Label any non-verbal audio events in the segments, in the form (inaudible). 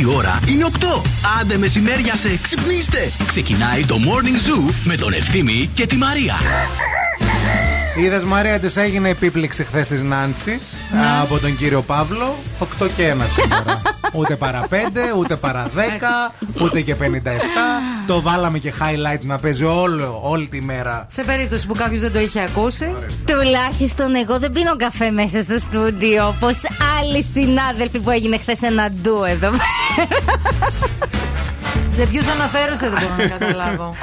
Η ώρα είναι 8. Άντε μεσημέρια σε ξυπνήστε. Ξεκινάει το Morning Zoo με τον Ευθύμη και τη Μαρία. Είδες Μαρία τη έγινε επίπληξη χθες της Νάνσης Ναι. από τον κύριο Παύλο. 8 και 1 σήμερα. (laughs) ούτε παρά 5, ούτε παρά 10, ούτε και 57. το βάλαμε και highlight να παίζει όλο, όλη τη μέρα. Σε περίπτωση που κάποιος δεν το είχε ακούσει. Τουλάχιστον εγώ δεν πίνω καφέ μέσα στο στούντιο Όπως άλλοι συνάδελφοι που έγινε χθες ένα ντου εδώ (laughs) Σε ποιους αναφέρεσαι δεν μπορώ να (laughs) καταλάβω.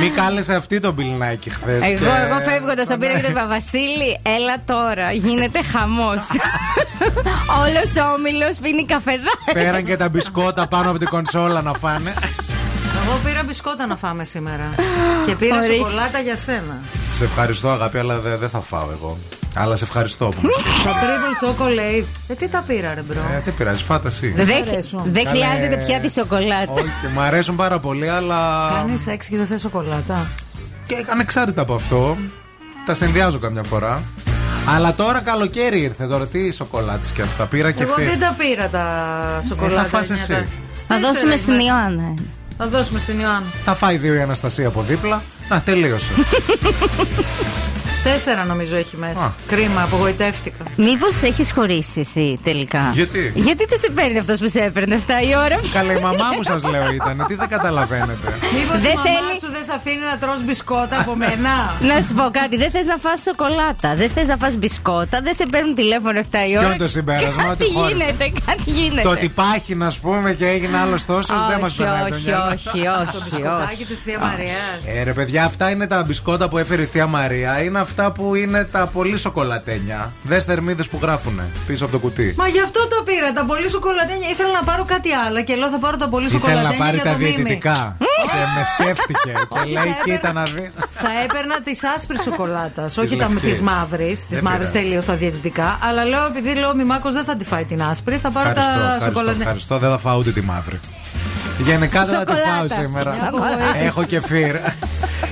Μη κάλεσε αυτή τον πιλνάκι χθες. Εγώ, εγώ φεύγοντας τον πήρα και τον (laughs) Βασίλη, έλα τώρα, γίνεται χαμός. (laughs) Όλος ο όμιλος πίνει καφεδάκι. Φέραν και τα μπισκότα πάνω από την κονσόλα να φάνε. Εγώ πήρα μπισκότα να φάμε σήμερα. Και πήρα Ορίστε. σοκολάτα για σένα. σε ευχαριστώ αγάπη, αλλά δεν δεν θα φάω εγώ. Αλλά σε ευχαριστώ που με σκέφτεσαι. Το triple chocolate. Ε, τι τα πήρα, ρε μπρο; Ε, Δεν πειράζει, φάτα εσύ. Δεν Δεν σ' αρέσουν. δεν Καλέ. χρειάζεται πια τη σοκολάτα. Όχι, μου αρέσουν πάρα πολύ, αλλά. Κάνεις σεξ και δεν θες σοκολάτα. Και ανεξάρτητα από αυτό, τα συνδυάζω καμιά φορά. Αλλά τώρα καλοκαίρι ήρθε, τώρα τι σοκολάτες και αυτά. Πήρα και Εγώ φύ- δεν τα πήρα τα σοκολάτα. Ε, θα φας νιάτα. εσύ. Θα Τέσσερα δώσουμε στην είμαστε. Ιωάννα. Θα δώσουμε στην Ιωάννα. Θα φάει δύο η Αναστασία από δίπλα. Α, τελείωσε. (laughs) Τέσσερα νομίζω έχει μέσα. Α. Κρίμα, απογοητεύτηκα. Μήπως έχεις χωρίσει εσύ τελικά; Γιατί; Γιατί δεν σε παίρνει αυτός που σε έπαιρνε 7 η ώρα; Καλά, η μαμά μου σας λέω ήταν. Τι δεν καταλαβαίνετε. Μήπως η Δεν μαμά θέλει- σου δεν σε αφήνει να τρως μπισκότα από μένα; (laughs) Να σου πω κάτι, δεν θες να φας σοκολάτα, δεν θες να φας μπισκότα, δεν σε παίρνουν τηλέφωνο 7 η ώρα. είναι το συμπέρασμα, Κάτι ότι χώρισε. γίνεται, κάτι γίνεται. Το ότι πάχει, να πούμε, και έγινε άλλος τόσος δεν μας όχι, περνάει το όχι, μυαλό. όχι, Το όχι, όχι. μπισκοτάκι της Θεία Μαρίας. Ε, ρε παιδιά, αυτά είναι τα μπισκότα που έφερε η Θεία Μαρία. Είναι αυτά που είναι τα πολύ σοκολατένια. Δες θερμίδες που γράφουνε πίσω από το κουτί. Μα γι' αυτό το πήρα, τα πολύ σοκολατένια. Ήθελα να πάρω κάτι άλλο και λέω θα πάρω τα πολύ Ήθελε σοκολατένια να πάρει για τα το μίμη. διαιτητικά. και με σκέφτηκε. (laughs) και Όχι, λέει, θα κοίτα έπαιρνα- να δει. Θα έπαιρνα τη άσπρη σοκολάτας, (laughs) όχι τα λευκής. τη μαύρη. Τη Δεν μαύρη πειράζει. τελείως τα διαιτητικά. Αλλά λέω επειδή λέω ο Μημάκο δεν θα τη φάει την άσπρη, θα πάρω Ευχαριστώ, τα ευχαριστώ, σοκολατένια. ευχαριστώ. Δεν θα φάω ούτε τη μαύρη. Γενικά δεν θα τη φάω Σοκολάτα. σήμερα. Σοκολάτα. Έχω κεφίρ. (laughs)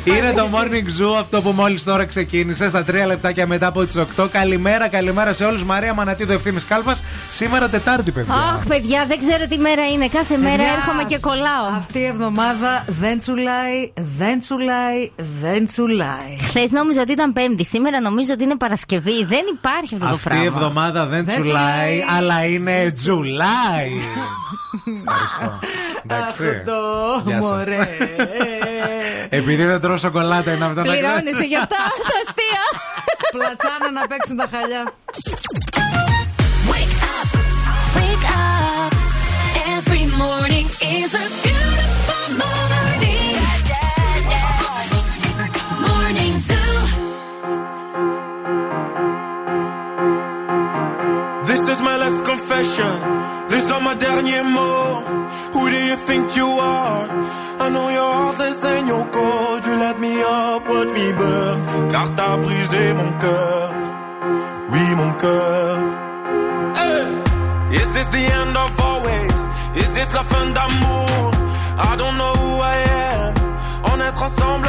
Είναι το morning zoo αυτό που μόλις τώρα ξεκίνησε στα 3 λεπτάκια μετά από τις 8. Καλημέρα, καλημέρα σε όλους. Μαρία Μανατίδου ευθύνης Κάλφας. Σήμερα Τετάρτη, παιδιά. Αχ, παιδιά, δεν ξέρω τι μέρα είναι. Κάθε μέρα Παιδιά, έρχομαι και κολλάω. Αυτή η εβδομάδα δεν τσουλάει, δεν τσουλάει, δεν τσουλάει. Χθες νόμιζα ότι ήταν Πέμπτη. Σήμερα νομίζω ότι είναι Παρασκευή. Δεν υπάρχει αυτό το Αυτή πράγμα. η εβδομάδα δεν, Δεν τσουλάει, τσουλάει. αλλά είναι τζουλάει. (laughs) Ευχαριστώ. Εντάξει. Αυτό Γεια σας. (laughs) Επειδή δεν τρώω σοκολάτα είναι αυτό να κάνει. γι' αυτά (laughs) τα αστεία. Πλατσάνα να παίξουν τα χαλιά. This is my last confession. This is my dernier mot. You think you are? I know your heart is in your code. You let me up, watch me burn. Car t'as brisé mon cœur. Oui, mon cœur. Hey! Is this the end of always? Is this la fin d'amour? I don't know who I am. On est ensemble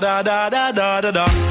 da da da da da da.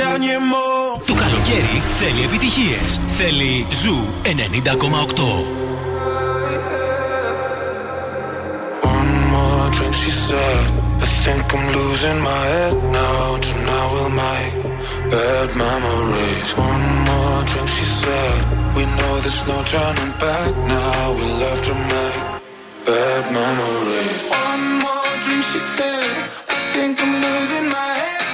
These are my derniers mots. Το καλοκαίρι θέλει επιτυχίες. Θέλει Ζου 90,8. One more drink, she said. I think I'm losing my head now. Tonight we'll make bad memories. One more drink, she said. We know there's no turning back now. We love to make bad memories. One more drink, she said. I think I'm losing my head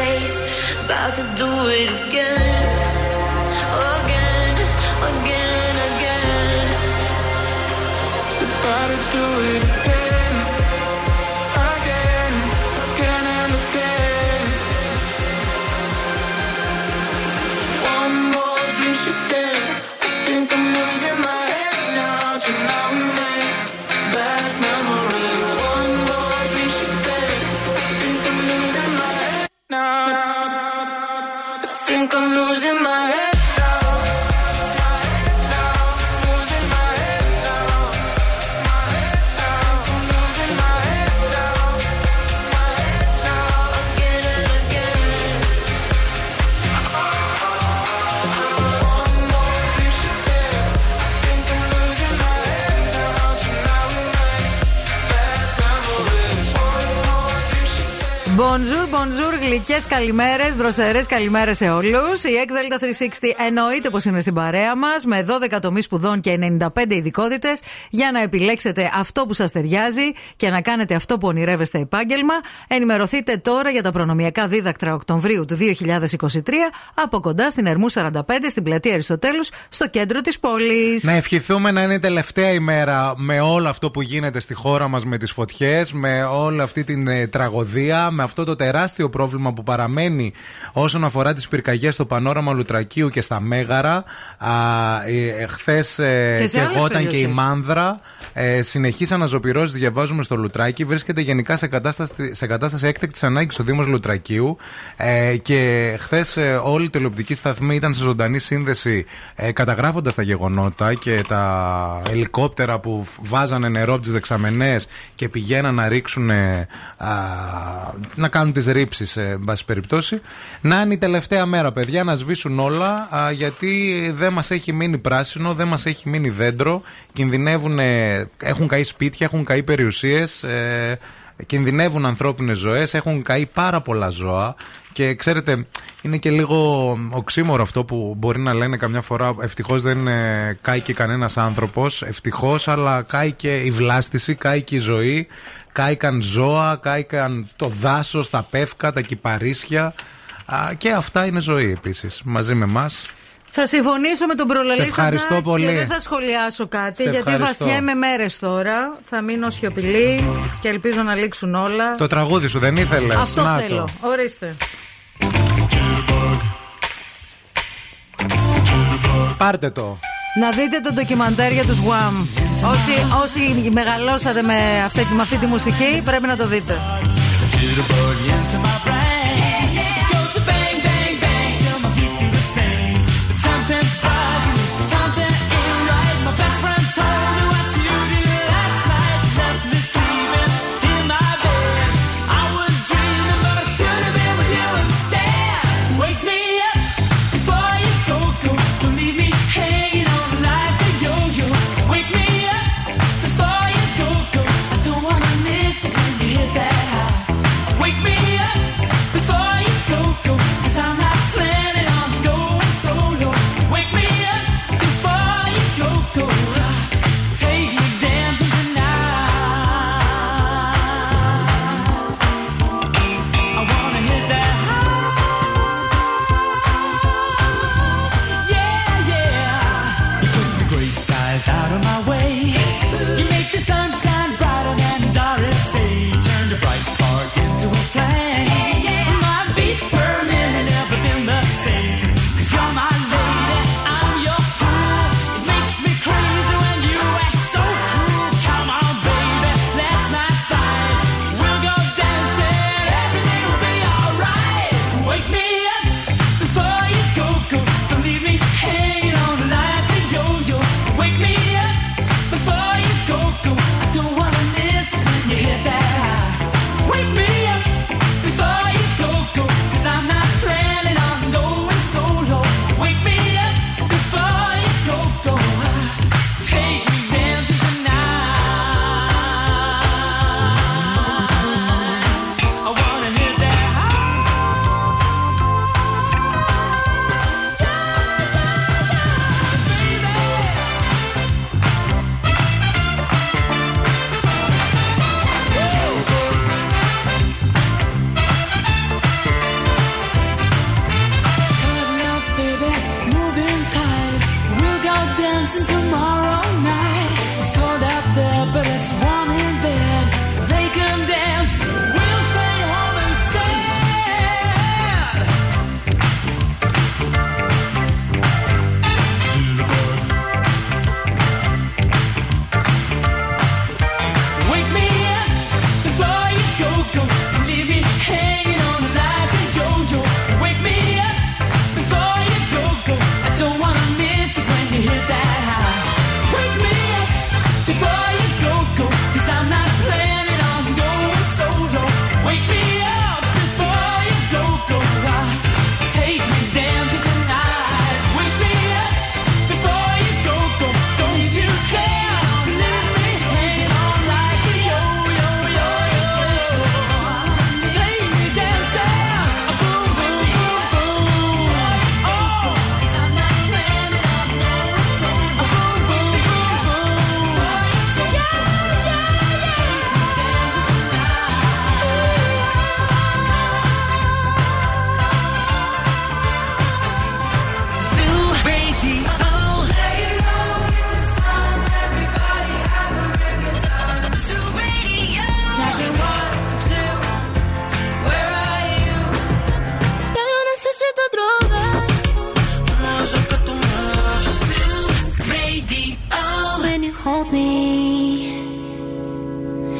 face about to do it again. Again, Alfonso γλυκές καλημέρες, δροσερές καλημέρες σε όλους. Η ΕΚΔΕΛΤΑ 360 εννοείται πως είναι στην παρέα μας με 12 τομεί σπουδών και 95 ειδικότητες για να επιλέξετε αυτό που σας ταιριάζει και να κάνετε αυτό που ονειρεύεστε επάγγελμα. Ενημερωθείτε τώρα για τα προνομιακά δίδακτρα Οκτωβρίου του 2023 από κοντά στην Ερμού 45 στην πλατεία Αριστοτέλους στο κέντρο της πόλης. Να ευχηθούμε να είναι η τελευταία ημέρα με όλο αυτό που γίνεται στη χώρα μας με τις φωτιές, με όλη αυτή την ε, τραγωδία, με αυτό το τεράστιο πρόβλημα που παραμένει όσον αφορά τις πυρκαγιές στο πανόραμα Λουτρακίου και στα Μέγαρα. Ε, Χθες Και σε και άλλες εγώ ήταν και η περιοχές. Μάνδρα. Ε, συνεχείς αναζωπηρώσεις διαβάζουμε στο Λουτράκι. Βρίσκεται γενικά σε κατάσταση, σε κατάσταση έκτακτης ανάγκης ο Δήμος Λουτρακίου. Ε, και χθες όλη η τηλεοπτική σταθμή ήταν σε ζωντανή σύνδεση ε, καταγράφοντας τα γεγονότα και τα ελικόπτερα που φ- βάζανε νερό από τις δεξαμενές και πηγαίναν να ρίξουν. ε, α, να κάνουν τις ρήψεις, ε, εν πάση περιπτώσει. Να είναι η τελευταία μέρα, παιδιά, να σβήσουν όλα, α, γιατί δεν μας έχει μείνει πράσινο, δεν μας έχει μείνει δέντρο. Κινδυνεύουν, ε, έχουν καεί σπίτια, έχουν καεί περιουσίες. Ε, κινδυνεύουν ανθρώπινες ζωές, έχουν καεί πάρα πολλά ζώα και ξέρετε είναι και λίγο οξύμορο αυτό που μπορεί να λένε καμιά φορά ευτυχώς δεν ε, κάει και κανένας άνθρωπος, ευτυχώς αλλά κάει και η βλάστηση, κάει και η ζωή, κάηκαν ζώα, κάηκαν το δάσος, τα πεύκα, τα κυπαρίσια Α, και αυτά είναι ζωή επίσης μαζί με μας. Θα συμφωνήσω με τον Σε προλαλήσαντα ευχαριστώ πολύ. και δεν θα σχολιάσω κάτι Σε γιατί ευχαριστώ. βαστιέμαι μέρες τώρα. Θα μείνω σιωπηλή και ελπίζω να λήξουν όλα. Το τραγούδι σου δεν ήθελες. Αυτό Να το. θέλω. Ορίστε. Πάρτε το. Να δείτε το ντοκιμαντέρ για τους Wham. Όσοι, όσοι μεγαλώσατε με αυτή, με αυτή τη μουσική πρέπει να το δείτε.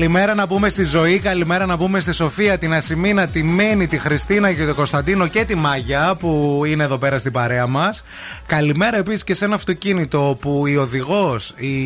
Καλημέρα να πούμε στη ζωή, καλημέρα να πούμε στη Σοφία, την Ασημίνα, τη Μένη, τη Χριστίνα και τον Κωνσταντίνο και τη Μάγια που είναι εδώ πέρα στην παρέα μας. Καλημέρα επίσης και σε ένα αυτοκίνητο που η οδηγός, η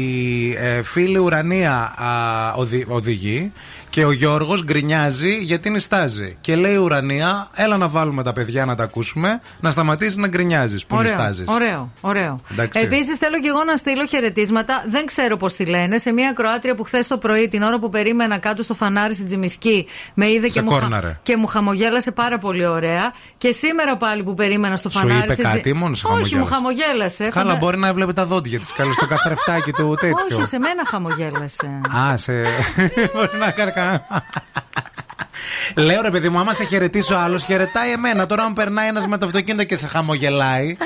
ε, φίλη Ουρανία α, οδη- οδηγεί και ο Γιώργος γκρινιάζει γιατί νιστάζει. Και λέει η Ουρανία, έλα να βάλουμε τα παιδιά να τα ακούσουμε, να σταματήσεις να γκρινιάζεις που Ωραίο, νιστάζεις. ωραίο, ωραίο. Εντάξει. Επίσης, θέλω και εγώ να στείλω χαιρετίσματα. Δεν ξέρω πώς τη λένε. Σε μια Κροάτρια που χθες το πρωί, την ώρα που περίμενα κάτω στο φανάρι στην Τζιμισκή, με είδε Σε και μου, χα- κόρναρε. και μου χαμογέλασε πάρα πολύ ωραία. Και σήμερα πάλι που περίμενα στο Σου φανάρι. είπε στην Τζι- κάτι ή μόνος σε Όχι, μου χαμογέλασε; χαμογέλασε. Καλά, Φαντα- μπορεί να έβλεπε τα δόντια της καλή στο καθρεφτάκι του (laughs) τέτοιο. Όχι, σε μένα χαμογέλασε. Α, σε. (laughs) Μπορεί να κάνει κανένα. (laughs) Λέω ρε παιδί μου, άμα σε χαιρετήσει ο άλλος, χαιρετάει εμένα. Τώρα, αν περνάει ένας με το αυτοκίνητο και σε χαμογελάει,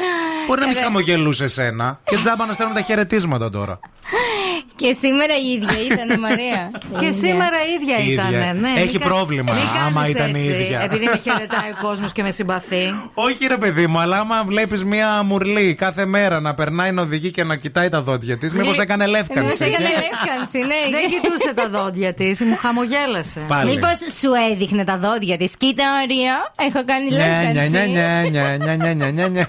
μπορεί να μην χαμογελούσε εσένα. Και (laughs) τζάμπα να στέλνουν τα χαιρετίσματα τώρα. Και σήμερα η ίδια ήταν η Μαρία. (laughs) Και Η ίδια. σήμερα ίδια Η ήταν. ίδια. Ναι, Έχει μην κα- πρόβλημα, μην άμα κάνεις ήταν η έτσι, ίδια. Επειδή με (laughs) χαιρετάει ο κόσμος και με συμπαθεί. Όχι ρε παιδί μου, αλλά άμα βλέπεις μία μουρλή κάθε μέρα να περνάει να οδηγεί και να κοιτάει τα δόντια της, μήπως έκανε Ναι, λεύκανση. σε έκανε λεύκανση, ναι. Δεν κοιτούσε τα δόντια της, μου χαμογέλασε. Πάλι. Μήπως σου έδειχνε τα δόντια της. Κοίτα, Μαρία, έχω κάνει Νια, νια, νια, λεύκανση. νια, νια, νια, νια, νια,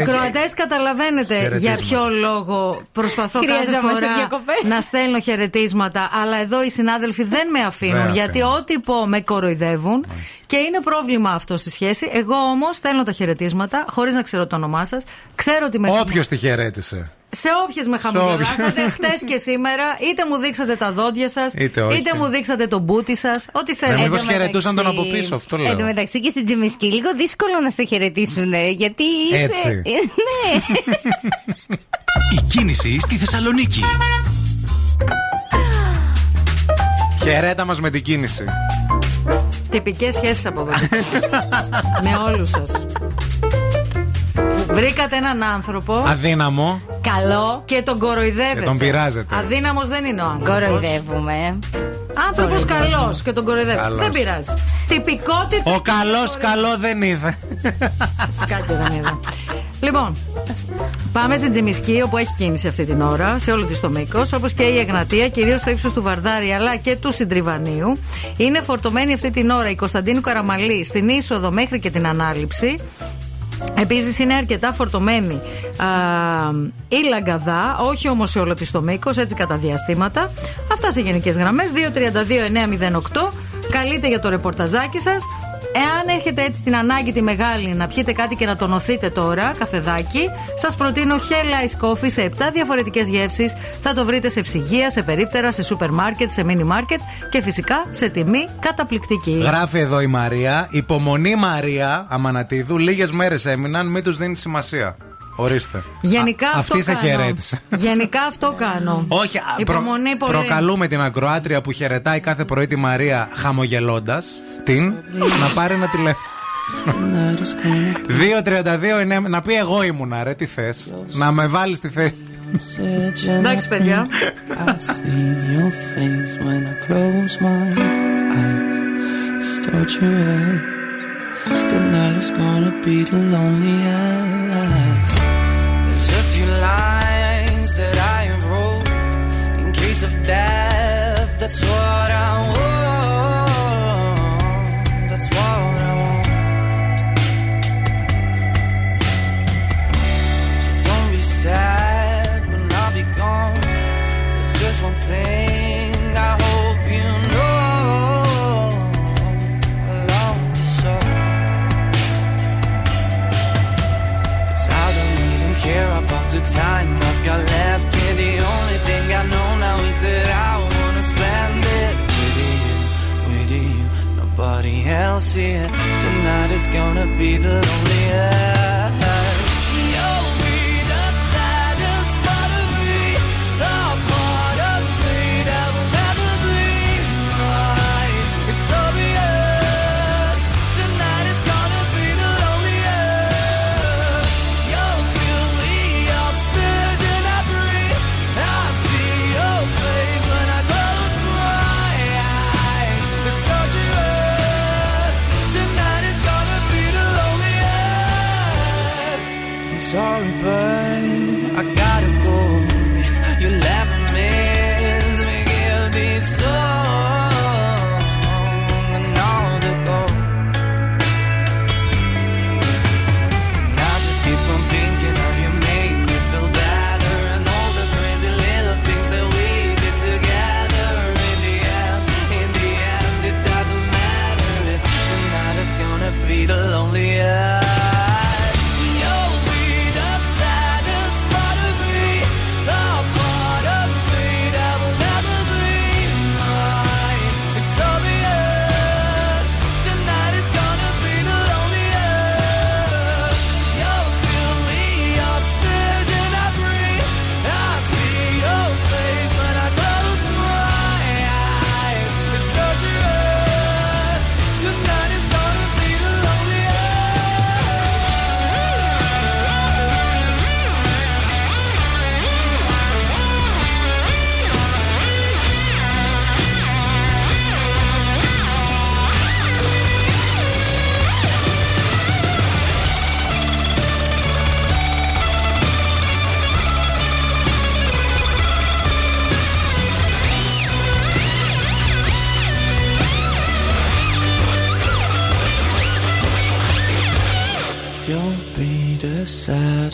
Ακροατές, καταλαβαίνετε για Χαιρετίσματα. ποιο λόγο προσπαθώ κάθε Χρειαζόμαστε φορά διακοπές. να στέλνω χαιρετίσματα. Αλλά εδώ οι συνάδελφοι δεν με αφήνουν. Δεν γιατί αφήνουν. ό,τι πω με κοροϊδεύουν. Και είναι πρόβλημα αυτό στη σχέση. Εγώ όμως στέλνω τα χαιρετίσματα χωρίς να ξέρω το όνομά σας. Ξέρω ότι με Όποιος τη χαιρέτησε. Σε όποιες με χαμογελάσατε χτες και σήμερα, είτε μου δείξατε τα δόντια σας, Είτε όχι. μου δείξατε το μπούτι σας, ό,τι θέλετε. Ε, Εν μήπως τω χαιρετούσαν τον μεταξύ- από πίσω, αυτό λέω. Εν τω μεταξύ και στην Τζιμισκή λίγο δύσκολο να σε χαιρετήσουν. ε, Γιατί είσαι. Έτσι. Ε, ναι. Η κίνηση στη Θεσσαλονίκη. Χαιρέτα μας με την κίνηση. Τυπικές σχέσεις από εδώ. (laughs) με όλους σας. Βρήκατε έναν άνθρωπο Αδύναμο. Καλό. και τον κοροϊδεύετε. Και τον πειράζετε. Αδύναμος δεν είναι ο άνθρωπος. Κοροϊδεύουμε. Άνθρωπος καλός και τον κοροϊδεύετε. Καλός. Δεν πειράζει. Τυπικότητα. Ο καλός καλό δεν είδε. Κάτι δεν είδα. Λοιπόν, πάμε στην Τζιμισκή, όπου έχει κίνηση αυτή την ώρα, σε όλο της το μήκος, όπως και η Εγνατία, κυρίως στο ύψος του Βαρδάρη αλλά και του Συντριβανίου. Είναι φορτωμένη αυτή την ώρα η Κωνσταντίνου Καραμαλή στην είσοδο μέχρι και την ανάληψη. Επίσης είναι αρκετά φορτωμένη α, η Λαγκαδά, όχι όμως σε όλο της το μήκος, έτσι κατά διαστήματα. Αυτά σε γενικές γραμμές. 232-908. Καλείτε για το ρεπορταζάκι σας. Εάν έχετε έτσι την ανάγκη τη μεγάλη να πιείτε κάτι και να τονωθείτε τώρα, καφεδάκι, σας προτείνω Hell Ice Coffee σε 7 διαφορετικές γεύσεις. Θα το βρείτε σε ψυγεία, σε περίπτερα, σε σούπερ μάρκετ, σε μίνι μάρκετ και φυσικά σε τιμή καταπληκτική. Γράφει εδώ η Μαρία. Υπομονή Μαρία Αμανατίδου. Λίγες μέρες έμειναν, μην τους δίνεις σημασία. Ορίστε. Γενικά Α, αυτό Αυτή σε κάνω. χαιρέτησε. Γενικά αυτό κάνω. Όχι, α, προ- Υπομονή πολύ. προκαλούμε την ακροάτρια που χαιρετάει κάθε πρωί τη Μαρία χαμογελώντας την να πάρει ένα τηλέφωνο. 2-32 είναι. Να πει εγώ ήμουνα, ρε, τι θες. Να με βάλεις στη θέση. Εντάξει, παιδιά. I see your face when I close my eyes. Start your head. Tonight is gonna be the loneliest. Of death. That's what Nobody else here. Tonight is gonna be the loneliest.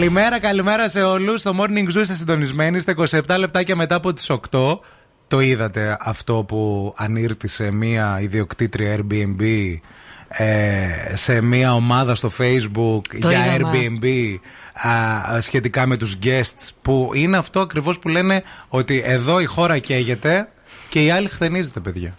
Καλημέρα, καλημέρα σε όλους. Στο morning zoo είστε συντονισμένοι. Είστε 27 λεπτάκια μετά από τις 8. Το είδατε αυτό που ανήρτησε μία ιδιοκτήτρια Airbnb ε, σε μία ομάδα στο Facebook Το για είδαμε. Airbnb α, σχετικά με τους guests που είναι αυτό ακριβώς που λένε ότι εδώ η χώρα καίγεται και η άλλη χτενίζεται παιδιά.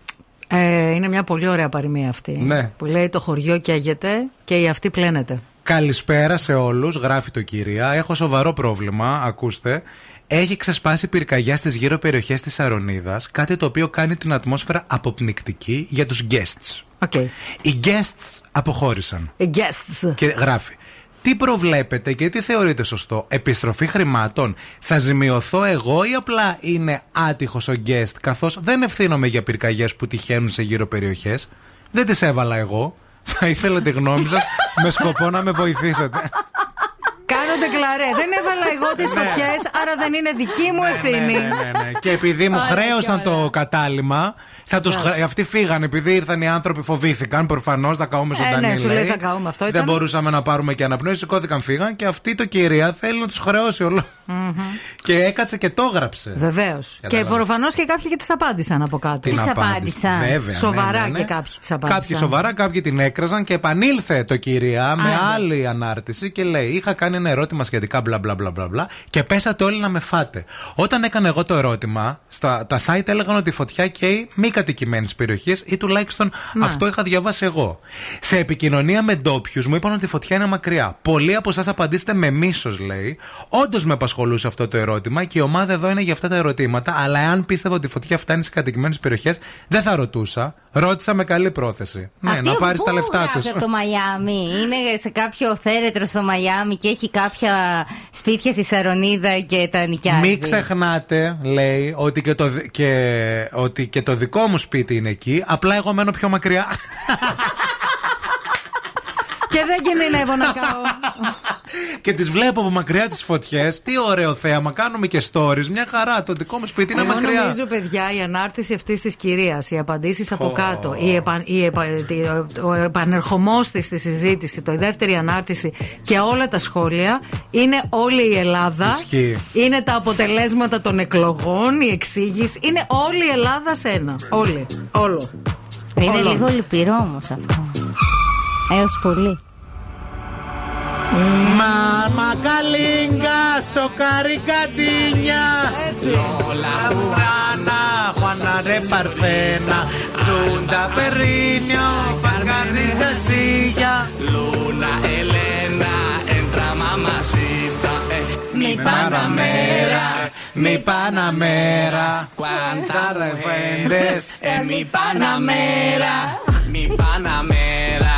Ε, είναι μια πολύ ωραία παροιμία αυτή. Ναι. Που λέει το χωριό καίγεται και η αυτή πλένεται. Καλησπέρα σε όλους, γράφει το κυρία. Έχω σοβαρό πρόβλημα, ακούστε. Έχει ξεσπάσει πυρκαγιά στις γύρω περιοχές της Σαρονίδας, κάτι το οποίο κάνει την ατμόσφαιρα αποπνικτική για τους guests. Okay. Οι guests αποχώρησαν. Οι guests. Και γράφει. Τι προβλέπετε και τι θεωρείτε σωστό, επιστροφή χρημάτων; Θα ζημιωθώ εγώ ή απλά είναι άτυχος ο guest, καθώς δεν ευθύνομαι για πυρκαγιές που τυχαίνουν σε γύρω περιοχές; Δεν τις έβαλα εγώ. Θα ήθελα τη γνώμη σας με σκοπό να με βοηθήσετε. Κάνω κάνω ντεκλαρέ. (laughs) Δεν έβαλα εγώ τις φωτιές, άρα δεν είναι δική μου ευθύνη. Ναι, ναι, ναι. Και επειδή μου Άρα χρέωσαν κι όλα. το κατάλημα, θα τους χρε... αυτοί φύγανε. Επειδή ήρθαν οι άνθρωποι, φοβήθηκαν. Προφανώς θα καούμε Ε, ζωντανή. ναι, σου λέει, λέει. θα καούμε, αυτό Δεν ήταν. μπορούσαμε να πάρουμε και αναπνοή. Σηκώθηκαν, φύγαν. Και αυτή το κυρία θέλει να τους χρεώσει όλο. και έκατσε και το έγραψε. Βεβαίως. Και Κατάλαβα. προφανώς και κάποιοι και τις απάντησαν από κάτω. Τις να της απάντησε. απάντησαν; Βέβαια, Σοβαρά ναι, ναι, ναι. και κάποιοι τις απάντησαν. Κάποιοι σοβαρά, κάποιοι την έκραζαν και επανήλθε το κυρία με ναι. άλλη ανάρτηση και λέει: Είχα κάνει ένα ερώτημα σχετικά μπλα μπλα μπλα μπλα μπλα και πέσατε όλοι να με φάτε. Όταν έκανα εγώ το ερώτημα, στα, τα site έλεγαν ότι η φωτιά καίει μη κατοικημένε περιοχέ ή τουλάχιστον Ναι. αυτό είχα διαβάσει εγώ. Σε επικοινωνία με ντόπιους μου είπαν ότι η φωτιά είναι μακριά. Πολλοί από εσάς απαντήσετε με μίσος, λέει. Όντως με απασχολούσε αυτό το ερώτημα και η ομάδα εδώ είναι για αυτά τα ερωτήματα. Αλλά εάν πίστευα ότι η φωτιά φτάνει σε κατοικημένες περιοχές, δεν θα ρωτούσα. Ρώτησα με καλή πρόθεση. Ναι, Αυτή να από πάρεις πού τα λεφτά γράφει τους. από το Μαϊάμι. Είναι σε κάποιο θέρετρο στο Μαϊάμι και έχει κάποια σπίτια στη Σαρονίδα και τα νοικιάζει. Μην ξεχνάτε, λέει, ότι και, το, δι- και, ότι και το δικό μου σπίτι είναι εκεί. Απλά εγώ μένω πιο μακριά. (laughs) Και δεν κινδυνεύω να (laughs) καώ. και τις βλέπω από μακριά τις φωτιές. Τι ωραίο θέαμα. Κάνουμε και stories. Μια χαρά. Το δικό μου σπίτι είναι Εγώ μακριά. νομίζω, παιδιά, η ανάρτηση αυτής της κυρίας, οι απαντήσεις από κάτω, η επα, η επα, τι- ο επανερχομό τη στη συζήτηση, το η δεύτερη ανάρτηση και όλα τα σχόλια είναι όλη η Ελλάδα. Ισχύει. Είναι τα αποτελέσματα των εκλογών, η εξήγηση. Είναι όλη η Ελλάδα σε ένα. Όλη. Όλο. Είναι Όλων. λίγο λυπηρό όμως αυτό. Έω πολύ. Μάμα καλίνγκα, σοκάρι κατίνια. Έτσι. Όλα Juana, Juana de Parfena, Zunda Perriño, Margarita Silla. Luna, Elena, entra mamacita. eh. Mi Panamera, mi Panamera. Cuántas mujeres mujeres en mi Panamera, mi Panamera,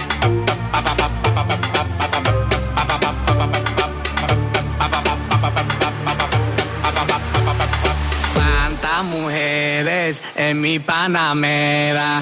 Mujeres en mi Panamera.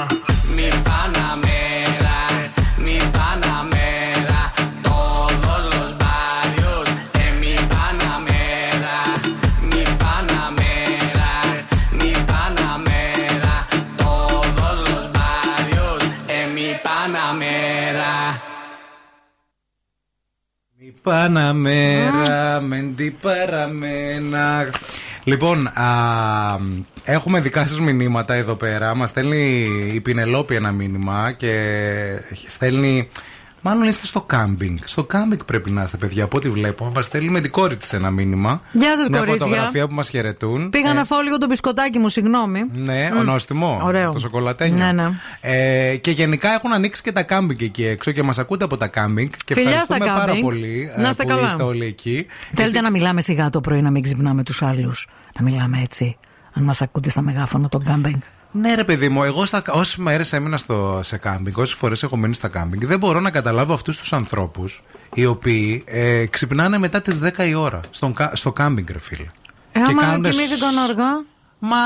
Παναμέρα, μεντί παραμένα. Λοιπόν, α, έχουμε δικά σας μηνύματα εδώ πέρα. Μας στέλνει η Πινελόπη ένα μήνυμα και στέλνει. Μάλλον είστε στο κάμπινγκ. Στο κάμπινγκ πρέπει να είστε, παιδιά. Από ό,τι βλέπω, μας στέλνει με την κόρη της ένα μήνυμα. Γεια σας, Μια κορίτσια. φωτογραφία που μας χαιρετούν. Πήγα Ε, να φάω λίγο το μπισκοτάκι μου, συγγνώμη. Ναι, ο νόστιμο. Ωραίο. Το σοκολατένιο. Ναι, ναι. Ε, και γενικά έχουν ανοίξει και τα κάμπινγκ εκεί έξω και μας ακούτε από τα κάμπινγκ. Και Φιλιά ευχαριστούμε στα πάρα κάμπινγκ. πολύ ε, Να είστε που καλά. είστε όλοι εκεί. Θέλετε να μιλάμε σιγά το πρωί, να μην ξυπνάμε τους άλλους. Να μιλάμε έτσι. Αν μας ακούτε στα μεγάφωνα των κάμπινγκ. Ναι, ρε παιδί μου, εγώ στα, όσε μέρες έμεινα στο, σε κάμπινγκ, όσες φορές έχω μείνει στα κάμπινγκ, δεν μπορώ να καταλάβω αυτούς τους ανθρώπους οι οποίοι ε, ξυπνάνε μετά τις 10 η ώρα στον, κα- στο κάμπινγκ, ρε φίλε. Ε, Και άμα κάνοντας- κοιμήθηκαν αργά. Μα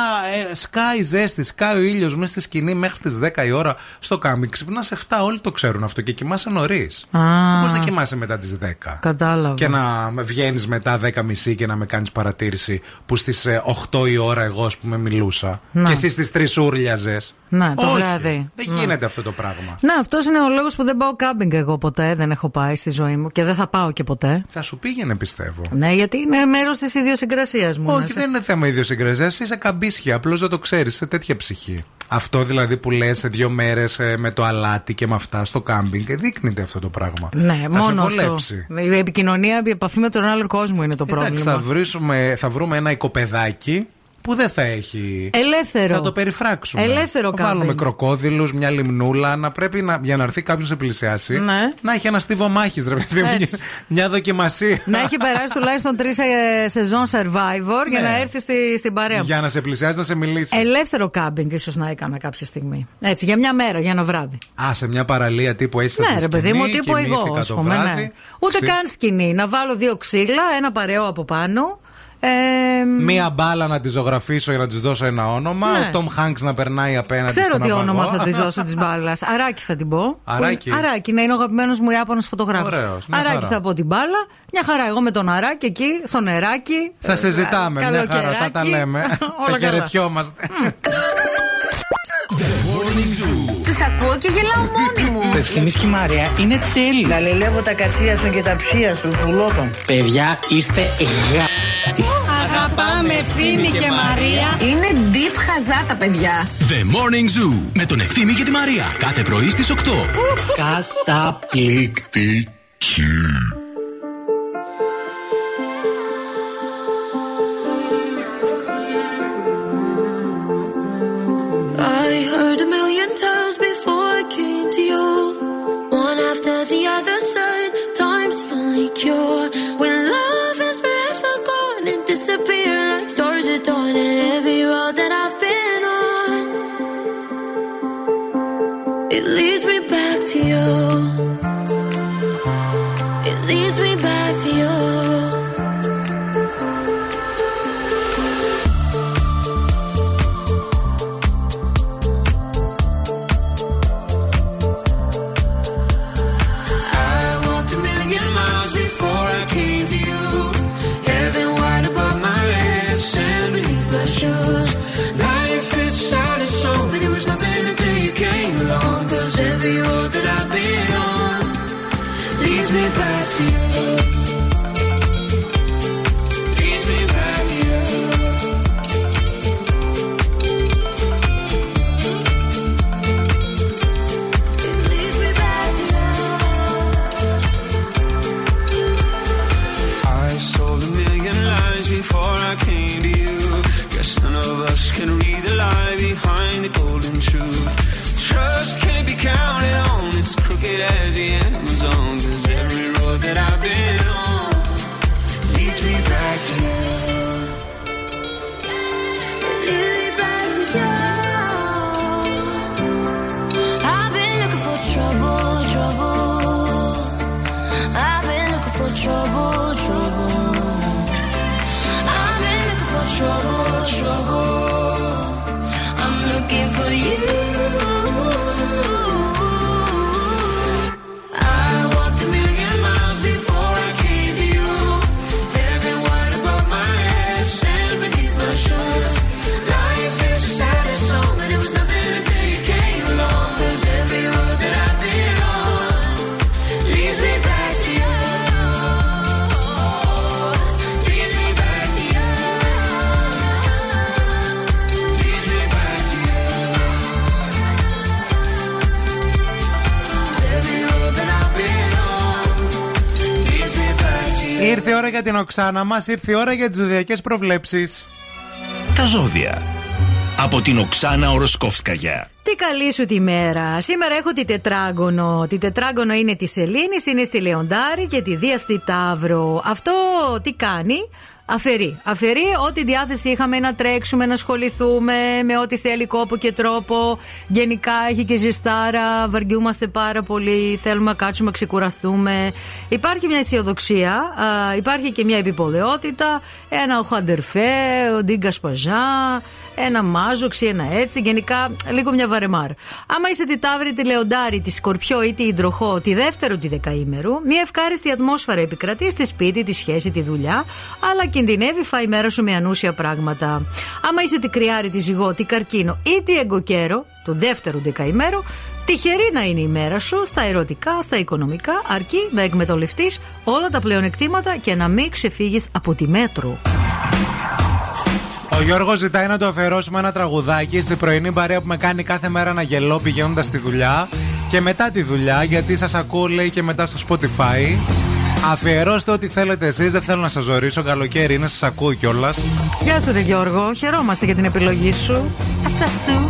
ε, σκάει η ζέστη, σκάει ο ήλιος μέσα στη σκηνή μέχρι τις 10 η ώρα στο κάμπινγκ. Ξυπνάς σε 7, όλοι το ξέρουν αυτό και κοιμάσαι νωρίς. Α. Πώ να κοιμάσαι μετά τις 10. Κατάλαβα. Και να βγαίνεις μετά 10 μισή και να με κάνεις παρατήρηση που στις 8 η ώρα εγώ, ας πούμε, μιλούσα. Να. Και εσύ στις 3 ούρλιαζες. Ναι, το Όχι, βράδυ. Δεν Ναι. γίνεται αυτό το πράγμα. Να, αυτός είναι ο λόγος που δεν πάω κάμπινγκ εγώ ποτέ. Δεν έχω πάει στη ζωή μου και δεν θα πάω και ποτέ. Θα σου πήγαινε, πιστεύω. Ναι, γιατί είναι μέρος της ιδιοσυγκρασίας μου. να Όχι, σε- δεν είναι θέμα ιδιοσυγκρασίας. Είσαι καμπίσια. Απλώς δεν το ξέρεις. Σε τέτοια ψυχή. Αυτό δηλαδή που λες σε δύο μέρες με το αλάτι και με αυτά στο κάμπινγκ, ε, δείχνεται αυτό το πράγμα. Ναι, θα μόνο σε αυτό. βολέψει. Η επικοινωνία, η επαφή με τον άλλον κόσμο είναι το Εντάξει, πρόβλημα. θα, βρίσουμε, θα βρούμε ένα οικοπεδάκι που δεν θα έχει. Ελεύθερο. Θα το περιφράξουμε. Ελεύθερο Θα βάλουμε κάμπινγκ. κροκόδηλου, μια λιμνούλα. Να πρέπει να, για να έρθει κάποιος να σε πλησιάσει. Ναι. Να έχει ένα στίβο μάχης, ρε παιδί μου. Έτσι. Μια δοκιμασία. Να έχει περάσει τουλάχιστον τρεις σεζόν survivor για Ναι. να έρθει στη, στην παρέα μου. Για να σε πλησιάσει, να σε μιλήσει. Ελεύθερο κάμπινγκ, ίσως να έκανα κάποια στιγμή. Έτσι, για μια μέρα, για ένα βράδυ. Α, σε μια παραλία τύπου έτσι Ναι, ρε παιδί μου, τύπου εγώ, ας ας πούμε. Ναι. Ούτε καν σκηνή. Να βάλω δύο ξύλα, ένα παρεό από πάνω. Ε, Μία μπάλα να τη ζωγραφίσω για να της δώσω ένα όνομα. Ναι. Ο Τόμ Χάγκ να περνάει απέναντι. Ξέρω στον τι όνομα ναυαγό. θα της (laughs) δώσω της μπάλας. Αράκι θα την πω. Αράκι. Που είναι- Αράκι, ναι, είναι ο αγαπημένος μου Ιάπωνος φωτογράφος. Ωραίος, μια Αράκι χαρά. θα πω την μπάλα. Μια χαρά, εγώ με τον Αράκι εκεί, στο νεράκι. Θα σε Ε, ζητάμε. Μια χαρά, θα τα καλοκαιράκι. λέμε. (laughs) Όλα Θα καλά. χαιρετιόμαστε. Τους ακούω και γελάω μόνη μου. Ευθύμης και η Μαρία είναι τέλειοι. Να λελεύω τα κατσία σου και τα ψία σου, πουλότων. Παιδιά, είστε γα... Αγαπάμε Ευθύμη και Μαρία. Είναι deep χαζά τα παιδιά. The Morning Zoo με τον Ευθύμη και τη Μαρία. Κάθε πρωί στις 8. Καταπληκτική. I heard a million times η ώρα για την οξάνα μας, ήρθε η ώρα για τις ζωδιακές προβλέψεις. Τα ζώδια. Από την Οξάνα Οροσκόφσκαγια. Τι καλή σου τη μέρα. Σήμερα έχω τη τετράγωνο. Τη τετράγωνο είναι της Σελήνη, είναι στη Λεοντάρη και τη Δία στη Ταύρο. Αυτό τι κάνει; Αφαιρεί. Αφαιρεί ό,τι διάθεση είχαμε να τρέξουμε, να ασχοληθούμε με ό,τι θέλει κόπο και τρόπο. Γενικά έχει και ζεστάρα, βαριούμαστε πάρα πολύ, θέλουμε να κάτσουμε, να ξεκουραστούμε. Υπάρχει μια αισιοδοξία, α, υπάρχει και μια επιπολαιότητα, ένα ο Χαντερφέ, ο Ντίγκας Σπαζά, ένα μάζοξι, ένα έτσι. Γενικά λίγο μια βαρεμάρ. Άμα είσαι τη Ταύρη, τη Λεοντάρη, τη Σκορπιό ή τη Ιντροχό, τη δεύτερο τη δεκαήμερου, μια ευχάριστη ατμόσφαιρα επικρατεί στη σπίτι, τη σχέση, τη δουλειά, αλλά κινδυνεύει φάει η μέρα σου με ανούσια πράγματα. Άμα είσαι τη Κρυάρη, τη Ζυγό, τη Καρκίνο ή τη Εγκοκέρο, του δεύτερου δεκαημέρου, Τυχερή να είναι η μέρα σου στα ερωτικά, στα οικονομικά, αρκεί να εκμεταλλευτείς όλα τα πλεονεκτήματα και να μην ξεφύγεις από τη μέτρου. Ο Γιώργος ζητάει να του αφιερώσουμε ένα τραγουδάκι στην πρωινή παρέα που με κάνει κάθε μέρα να γελώ πηγαίνοντας στη δουλειά και μετά τη δουλειά, γιατί σας ακούω λέει και μετά στο Spotify. Αφιερώστε ό,τι θέλετε εσείς, δεν θέλω να σας ζωρίσω. Καλοκαίρι είναι, σας ακούω κιόλας. Γεια σου, ρε Γιώργο. Χαιρόμαστε για την επιλογή σου. Ασασού.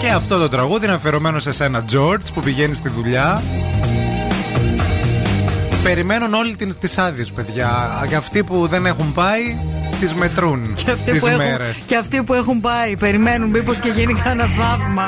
Και αυτό το τραγούδι είναι αφιερωμένο σε σένα, George, που πηγαίνεις στη δουλειά. Περιμένουν όλοι τις άδειες, παιδιά. Για αυτοί που δεν έχουν πάει, τις μετρούν. Και αυτοί, τις που έχουν, μέρες. και αυτοί που έχουν πάει, περιμένουν μήπως και γίνει κανένα θαύμα.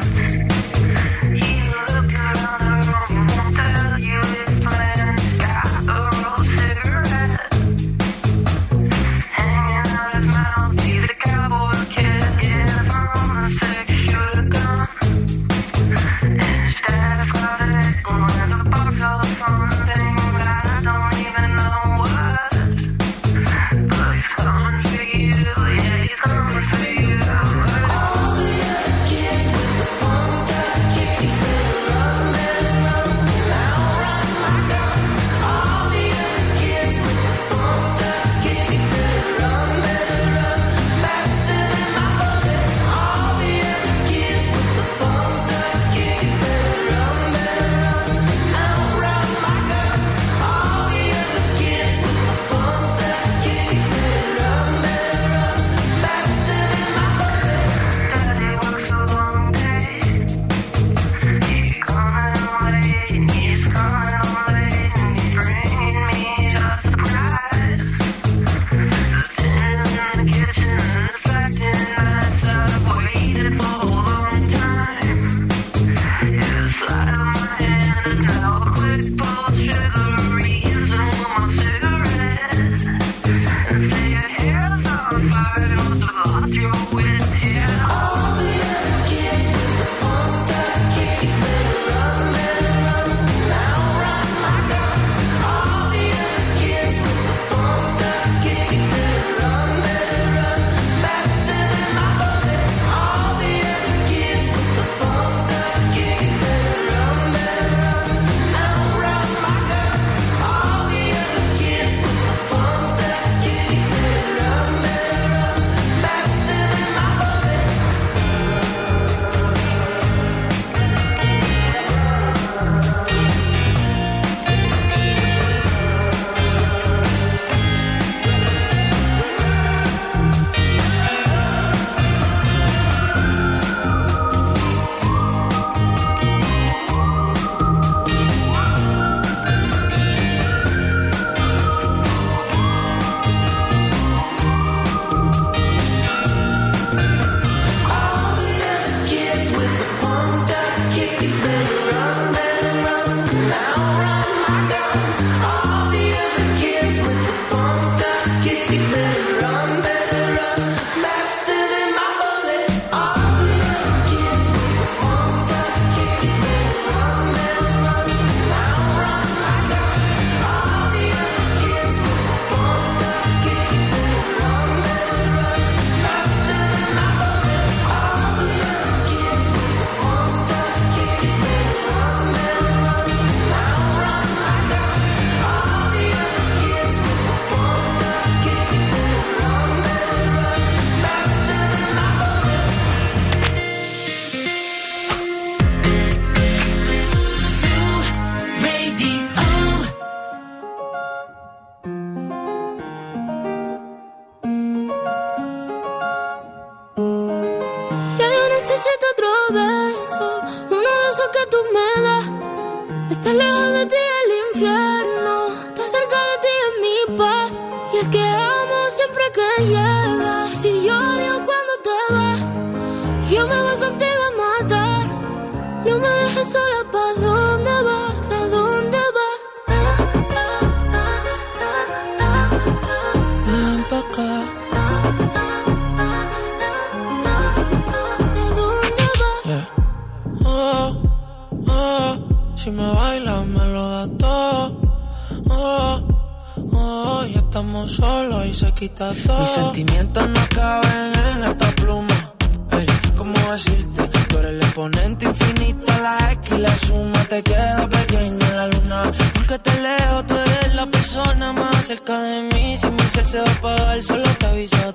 Mis sentimientos no caben en esta pluma. Ey, ¿cómo decirte? Tú eres el exponente infinito, la X y la suma te queda pequeña en la luna. Porque te leo, tú eres la persona más cerca de mí. Si mi ser se va a apagar, solo te aviso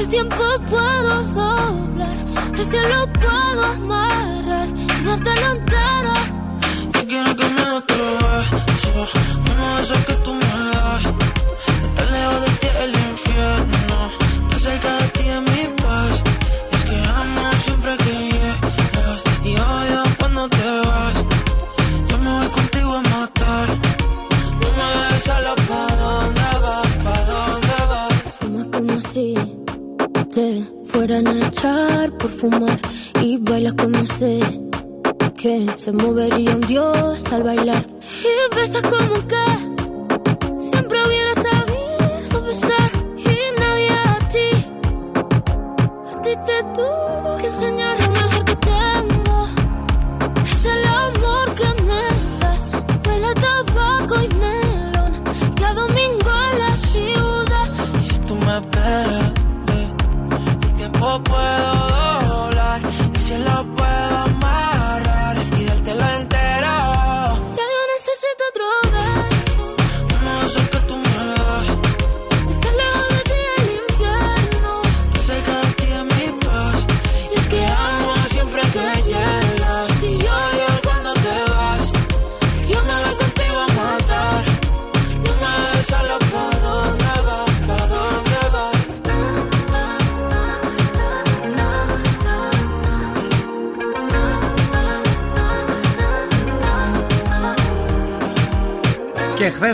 el tiempo puedo doblar. El cielo puedo amarrar y darte la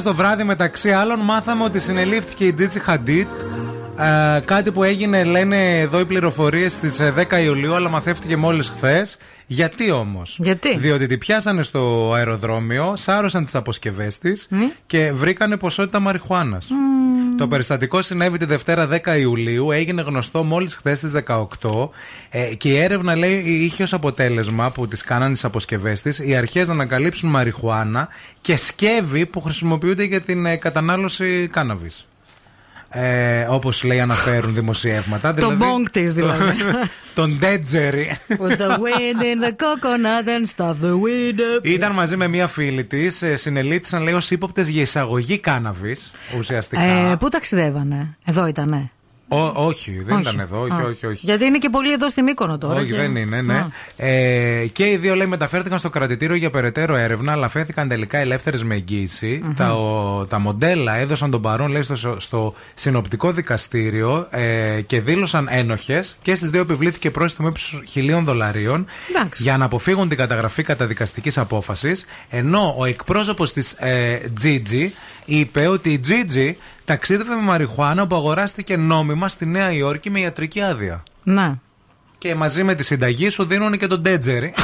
το βράδυ, μεταξύ άλλων, μάθαμε ότι συνελήφθηκε η Τζίτσι Χαντίτ. Ε, κάτι που έγινε, λένε εδώ οι πληροφορίες στις 10 Ιουλίου, αλλά μαθεύτηκε μόλις χθες. Γιατί όμως; Γιατί; Διότι τη πιάσανε στο αεροδρόμιο, σάρωσαν τις αποσκευές της και βρήκανε ποσότητα μαριχουάνας. Το περιστατικό συνέβη τη Δευτέρα 10 Ιουλίου, έγινε γνωστό μόλις χθες στις 18 ε, και η έρευνα λέει είχε ως αποτέλεσμα που τις κάνανε τις αποσκευές της οι αρχές να ανακαλύψουν μαριχουάνα και σκεύη που χρησιμοποιούνται για την ε, κατανάλωση κάναβης. Ε, Όπως λέει, αναφέρουν δημοσιεύματα. Το μπόγκ της δηλαδή. (laughs) Τον Ντέτζερι. With the wind in the coconut and stuff the wind up. Ήταν μαζί με μία φίλη της, συνελήφθησαν λέει ως ύποπτες για εισαγωγή κάναβη ουσιαστικά. Ε, πού ταξιδεύανε, εδώ ήτανε. Ό, όχι, δεν Όχι. ήταν εδώ, όχι, Α. όχι, όχι. Γιατί είναι και πολύ εδώ στη Μύκονο τώρα. Όχι, και- δεν είναι, ναι. Α. Ε, και οι δύο λέει μεταφέρθηκαν στο κρατητήριο για περαιτέρω έρευνα, αλλά φέθηκαν τελικά ελεύθερες με εγγυηση Τα, ο- τα μοντέλα έδωσαν τον παρόν, λέει, στο, στο συνοπτικό δικαστήριο ε, και δήλωσαν ένοχες και στις δύο επιβλήθηκε πρόστιμο ύψους χιλίων δολαρίων Εντάξει. για να αποφύγουν την καταγραφή καταδικαστικής απόφασης. Ενώ ο εκπρόσωπος της ε, Gigi είπε ότι η Gigi ταξίδευε με μαριχουάνα που αγοράστηκε νόμιμα στη Νέα Υόρκη με ιατρική άδεια. Ναι. Και μαζί με τη συνταγή σου δίνουν και τον τέτζερι.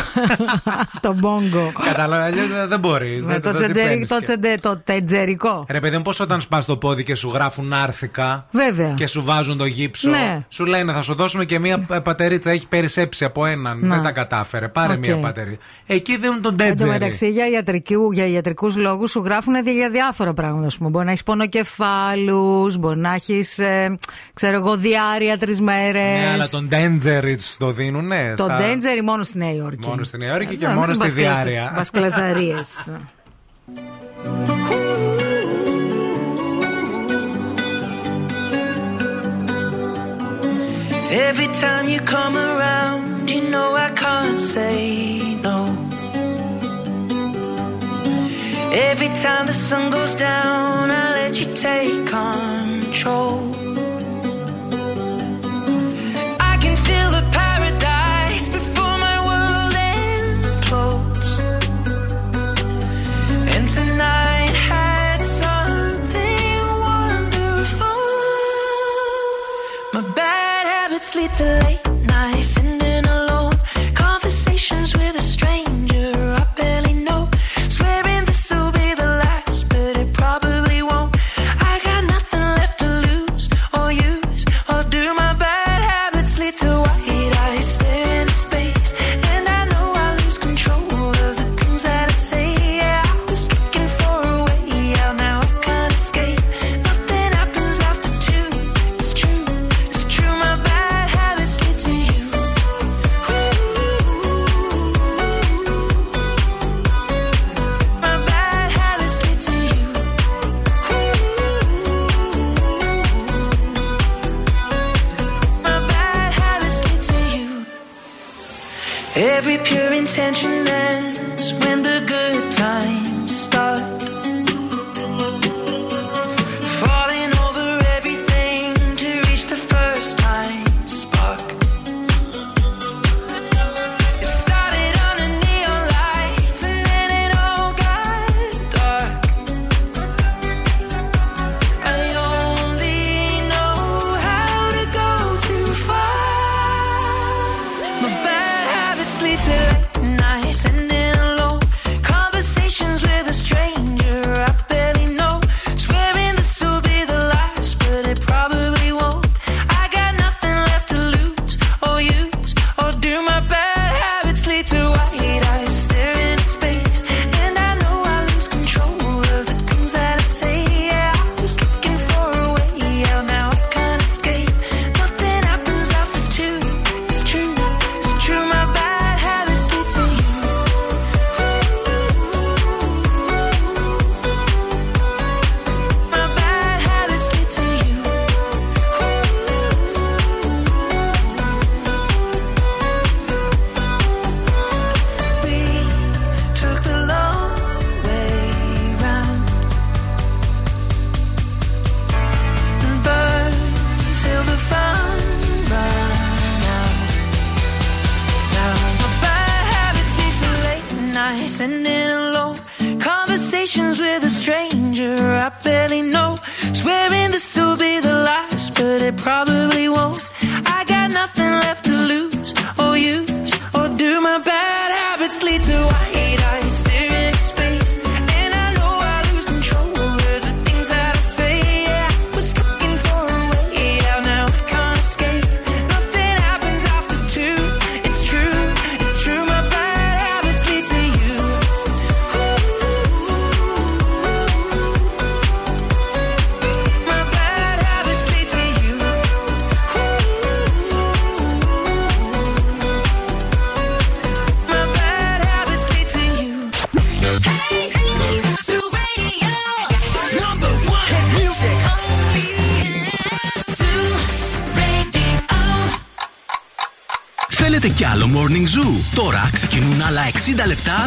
(laughs) το μπόγκο. Κατάλαβα, αλλιώς δεν μπορείς. Ναι, το, τσεντέρι, το, τσεντε, το τετζερικό. Ρε παιδί μου, πώς όταν σπάς το πόδι και σου γράφουν άρθικα Βέβαια. και σου βάζουν το γύψο. Ναι. Σου λένε θα σου δώσουμε και μία ε, πατερίτσα. Έχει περισσέψει από έναν. Να. Δεν τα κατάφερε. Πάρε Οκ. μία πατερίτσα. Εκεί δίνουν τον Εν τω τέτζερι. μεταξύ, για, ιατρικού, για ιατρικούς λόγους σου γράφουν για διάφορα πράγματα. Ας πούμε. Μπορεί να έχεις πονοκεφάλους, μπορεί να έχεις, ξέρω εγώ, διάρκεια τρεις μέρες. Ναι, αλλά τον Dangerous το δίνουνε. Το στα- Danger μόνο στη Νέα Υόρκη. Μόνο στη Νέα Υόρκη και Ναι, μόνο μην στη μας κλασα- διάρκεια. μας κλαζαρίες. Every time you come around, you know I can't say no. Every time the sun goes down, I let you take control.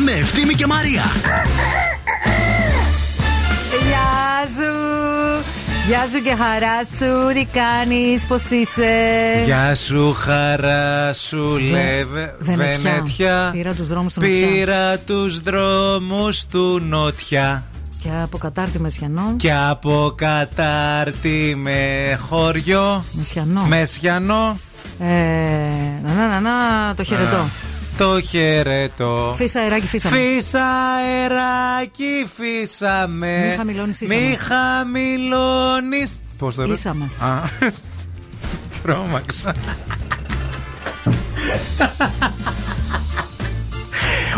Με Ευθύμη και Μαρία. Γεια σου! Γεια σου και χαρά σου, τι κάνεις, πώς είσαι; Γεια σου, χαρά σου, λεβε, Βενετιά. Βενετιά. Πήρα τους δρόμους του Νοτιά. Πήρα τους δρόμους του Νότια. Και από κατάρτι Μεσιανό Και από κατάρτι με χωριό. Μεσιανό Μεσιανό. ε, Να, να, να, να, το χαιρετώ Α, Το χαιρετώ. Φύσα αεράκι, φύσαμε Φύσα αεράκι, φύσαμε. Μη χαμηλώνεις, ήσαμε. Μη χαμηλώνεις. Πώς το λέω; Ήσαμε. Α, (laughs)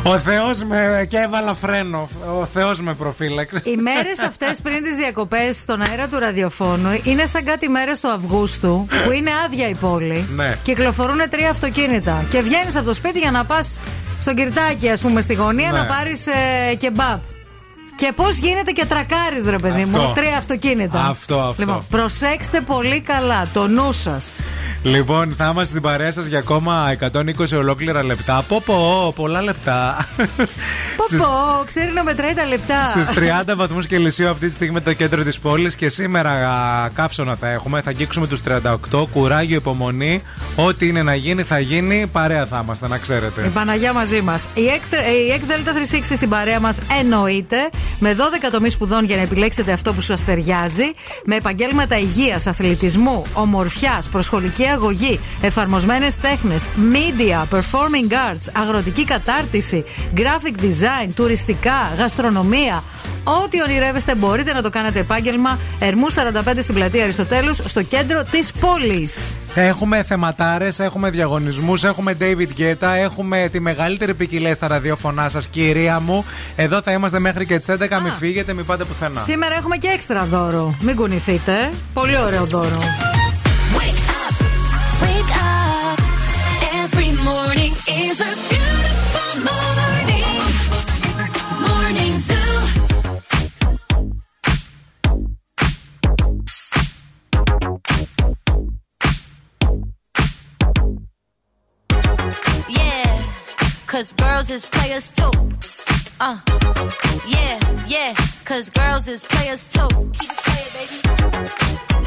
Ο Θεός με και έβαλα φρένο. Ο Θεός με προφύλαξε. Οι μέρες αυτές πριν τις διακοπές στον αέρα του ραδιοφώνου είναι σαν κάτι μέρες του Αυγούστου που είναι άδεια η πόλη. Ναι. Κυκλοφορούν τρία αυτοκίνητα. Και βγαίνεις από το σπίτι για να πας στον κυρτάκι, ας πούμε, στη γωνία Ναι. να πάρεις ε, κεμπάπ. Και πώς γίνεται και τρακάρεις, ρε παιδί μου, Αυτό. τρία αυτοκίνητα. Αυτό, αυτό. Λοιπόν, προσέξτε πολύ καλά το νου σας. Λοιπόν, θα είμαστε στην παρέα σας για ακόμα 120 ολόκληρα λεπτά. Πω πω, πολλά λεπτά. Πω Στις- πω, ξέρει να μετράει τα λεπτά. Στου 30 βαθμούς Κελσίου αυτή τη στιγμή το κέντρο της πόλης και σήμερα α, καύσωνα θα έχουμε. Θα αγγίξουμε τους 38. Κουράγιο, υπομονή. Ό,τι είναι να γίνει, θα γίνει. Παρέα θα είμαστε, να ξέρετε. Η Παναγιά μαζί μας. Η ΕΚ Δέλτα 360 στην παρέα μας εννοείται. Με 12 τομείς σπουδών για να επιλέξετε αυτό που σας ταιριάζει. Με επαγγέλματα υγείας, αθλητισμού, ομορφιάς, προσχολική αγωγή, εφαρμοσμένες τέχνες, media, performing arts, αγροτική κατάρτιση, graphic design, τουριστικά, γαστρονομία. Ό,τι ονειρεύεστε μπορείτε να το κάνετε επάγγελμα. Ερμού 45 στην πλατεία Αριστοτέλους, στο κέντρο της πόλης. Έχουμε θεματάρες, έχουμε διαγωνισμούς, έχουμε David Guetta, έχουμε τη μεγαλύτερη ποικιλία στα ραδιόφωνά σας, κυρία μου. Εδώ θα είμαστε μέχρι και τις 11. Μην φύγετε, μην πάτε πουθενά. Σήμερα έχουμε και έξτρα δώρο. Μην κουνηθείτε. Πολύ ωραίο δώρο. Cause girls is players too. Uh, yeah, yeah, cause girls is players too. Keep it playing, baby.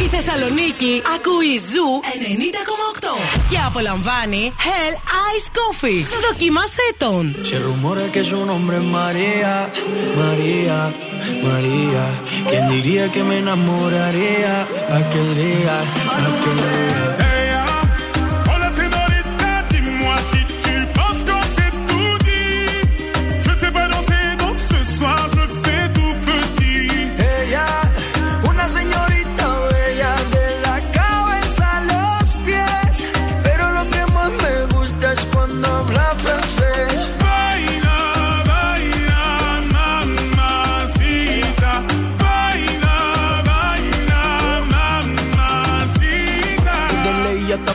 Η Θεσσαλονίκη ακούει Ζου 90,8 και απολαμβάνει Hell Ice Coffee. Δοκίμασέ τον. Se rumora que su nombre es María, María, María. ¿Quién diría que me enamoraría aquel día, aquel día?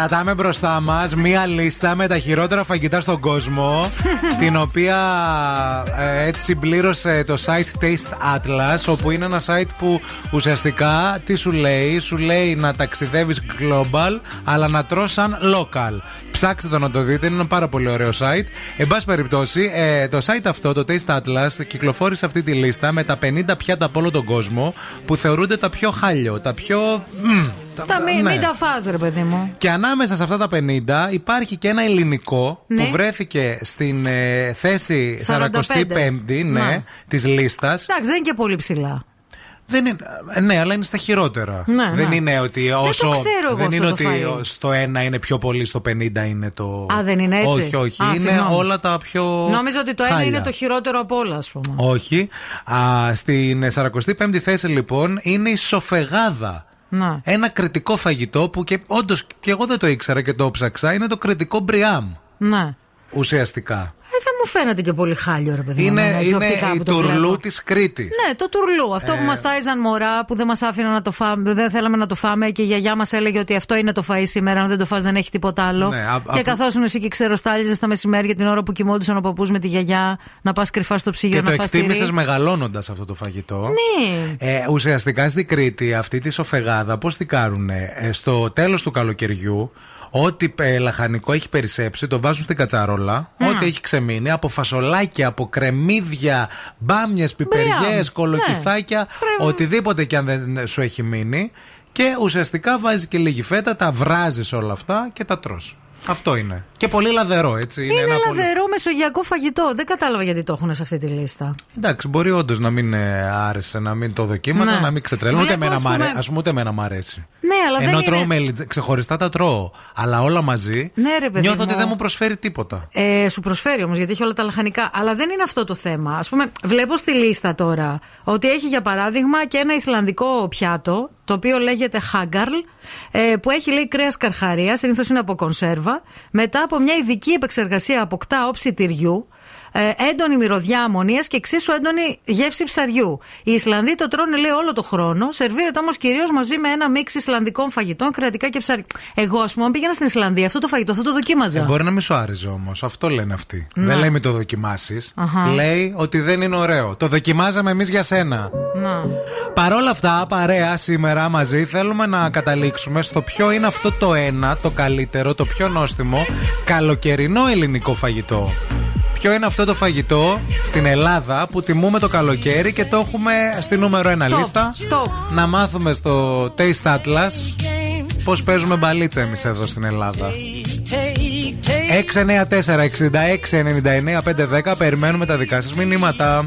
Κρατάμε μπροστά μας μία λίστα με τα χειρότερα φαγητά στον κόσμο. (laughs) την οποία ε, έτσι συμπλήρωσε το site Taste Atlas, όπου είναι ένα site που ουσιαστικά τι σου λέει, σου λέει να ταξιδεύεις global, αλλά να τρως σαν local. Ψάξτε το να το δείτε, είναι ένα πάρα πολύ ωραίο site. Εν πάση περιπτώσει, ε, το site αυτό, το Taste Atlas, κυκλοφόρησε αυτή τη λίστα με τα 50 πιάτα από όλο τον κόσμο που θεωρούνται τα πιο χάλιο, τα πιο. μμ, Τα μη, ναι. μην τα φας ρε παιδί μου. Και ανάμεσα σε αυτά τα 50 υπάρχει και ένα ελληνικό Ναι. που βρέθηκε στην ε, θέση 45. 45η ναι, Ναι. της λίστας. Εντάξει, δεν είναι και πολύ ψηλά. Δεν είναι, ε, ναι, αλλά είναι στα χειρότερα. Ναι, δεν ναι. είναι ότι όσο. το ξέρω εγώ δεν αυτό είναι το ότι φαΐ. στο ένα είναι πιο πολύ, στο 50 είναι το. Α, δεν είναι έτσι; Όχι, όχι. Α, είναι συγγνώμη. όλα τα πιο. Νόμιζα ότι το ένα χάλια. είναι το χειρότερο από όλα, ας πούμε. Όχι. Α, στην 45η θέση λοιπόν είναι η σοφεγάδα. Να. Ένα κριτικό φαγητό που και όντως και εγώ δεν το ήξερα και το ψάξα. Είναι το κριτικό μπριάμ. Ναι. Ουσιαστικά. Ε, δεν μου φαίνεται και πολύ χάλιο, ρε παιδί μου. Είναι, έτσι, είναι οπτικά η που το τουρλού βλέπω. της Κρήτης. Ναι, το τουρλού. Αυτό που Ε. μας τάιζαν μωρά, που δεν μας άφηναν να το φάμε, δεν θέλαμε να το φάμε και η γιαγιά μας έλεγε ότι αυτό είναι το φαΐ σήμερα. Αν δεν το φας δεν έχει τίποτα άλλο. Ναι, α- και α- καθόσουν εσύ και ξεροστάλιζες τα μεσημέρια την ώρα που κοιμόντουσαν ο παππούς με τη γιαγιά να πας κρυφά στο ψυγείο Και να το φας τυρί. εκτίμησες μεγαλώνοντας αυτό το φαγητό. Ναι. Ε, ουσιαστικά στην Κρήτη αυτή τη σοφεγάδα πώς την κάνουνε; Ε, στο τέλος του καλοκαιριού, ό,τι ε, λαχανικό έχει περισσέψει, το βάζουν στην κατσαρόλα. Ό,τι έχει ξεμείνει, από φασολάκια, από κρεμμύδια, μπάμιες, πιπεριές, Μπράβο. κολοκυθάκια, Ναι. Φρε- οτιδήποτε και αν δεν σου έχει μείνει. Και ουσιαστικά βάζει και λίγη φέτα, τα βράζεις όλα αυτά και τα τρως. Αυτό είναι. Και πολύ λαδερό, έτσι. Είναι, ένα πολύ- λαδερό μεσογειακό φαγητό. Δεν κατάλαβα γιατί το έχουν σε αυτή τη λίστα. Εντάξει, μπορεί όντως να μην ε, άρεσε, να μην το δοκίμασα, Ναι. να μην ξετρέλω. Ούτε Βλέπω, εμένα ας μ' αρέ- πούμε- ας πούμε, ούτε εμένα μ' αρέσει. Ναι, αλλά Ενώ δεν τρώω είναι. μελιτζέ, ξεχωριστά τα τρώω. Αλλά όλα μαζί Ναι, ρε, παιδί νιώθω ότι μου. δεν μου προσφέρει τίποτα. Ε, σου προσφέρει όμως γιατί έχει όλα τα λαχανικά. Αλλά δεν είναι αυτό το θέμα. Α πούμε, βλέπω στη λίστα τώρα ότι έχει για παράδειγμα και ένα Ισλανδικό πιάτο το οποίο λέγεται Χάγκαρλ, ε, που έχει λέει κρέας καρχαρίας, συνήθως είναι από κονσέρβα. Μετά από μια ειδική επεξεργασία αποκτά όψη τυριού, ε, έντονη μυρωδιά αμμονίας και εξίσου έντονη γεύση ψαριού. Οι Ισλανδοί το τρώνε λέει όλο το χρόνο, σερβίρεται όμως κυρίως μαζί με ένα μίξ Ισλανδικών φαγητών, κρατικά και ψάρι. Εγώ, ας πούμε, αν πήγαινα στην Ισλανδία, αυτό το φαγητό θα το δοκίμαζα. Ε, μπορεί να μην σου άρεσε όμως. Αυτό λένε αυτοί. Ναι. Δεν λέει μην το δοκιμάσεις. Αχα. Λέει ότι δεν είναι ωραίο. Το δοκιμάζαμε εμείς για σένα. Να. Παρόλα αυτά, παρέα σήμερα μαζί θέλουμε να καταλήξουμε στο ποιο είναι αυτό το ένα, το καλύτερο, το πιο νόστιμο καλοκαιρινό ελληνικό φαγητό. Ποιο είναι αυτό το φαγητό στην Ελλάδα που τιμούμε το καλοκαίρι και το έχουμε στη νούμερο ένα Top, λίστα; top. Να μάθουμε στο Taste Atlas πώς παίζουμε μπαλίτσα εμείς εδώ στην Ελλάδα. 694-6699-510 Περιμένουμε τα δικά σας μηνύματα.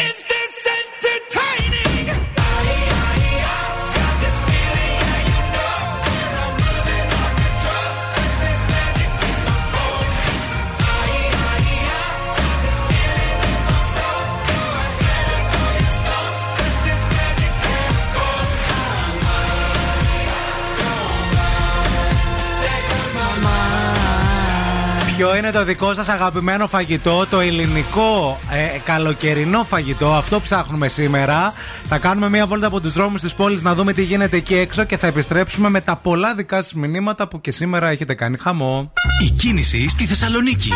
Ποιο είναι το δικό σας αγαπημένο φαγητό, το ελληνικό ε, καλοκαιρινό φαγητό, αυτό ψάχνουμε σήμερα. Θα κάνουμε μία βόλτα από τους δρόμους της πόλης να δούμε τι γίνεται εκεί έξω και θα επιστρέψουμε με τα πολλά δικά σας μηνύματα που και σήμερα έχετε κάνει χαμό. Η κίνηση στη Θεσσαλονίκη.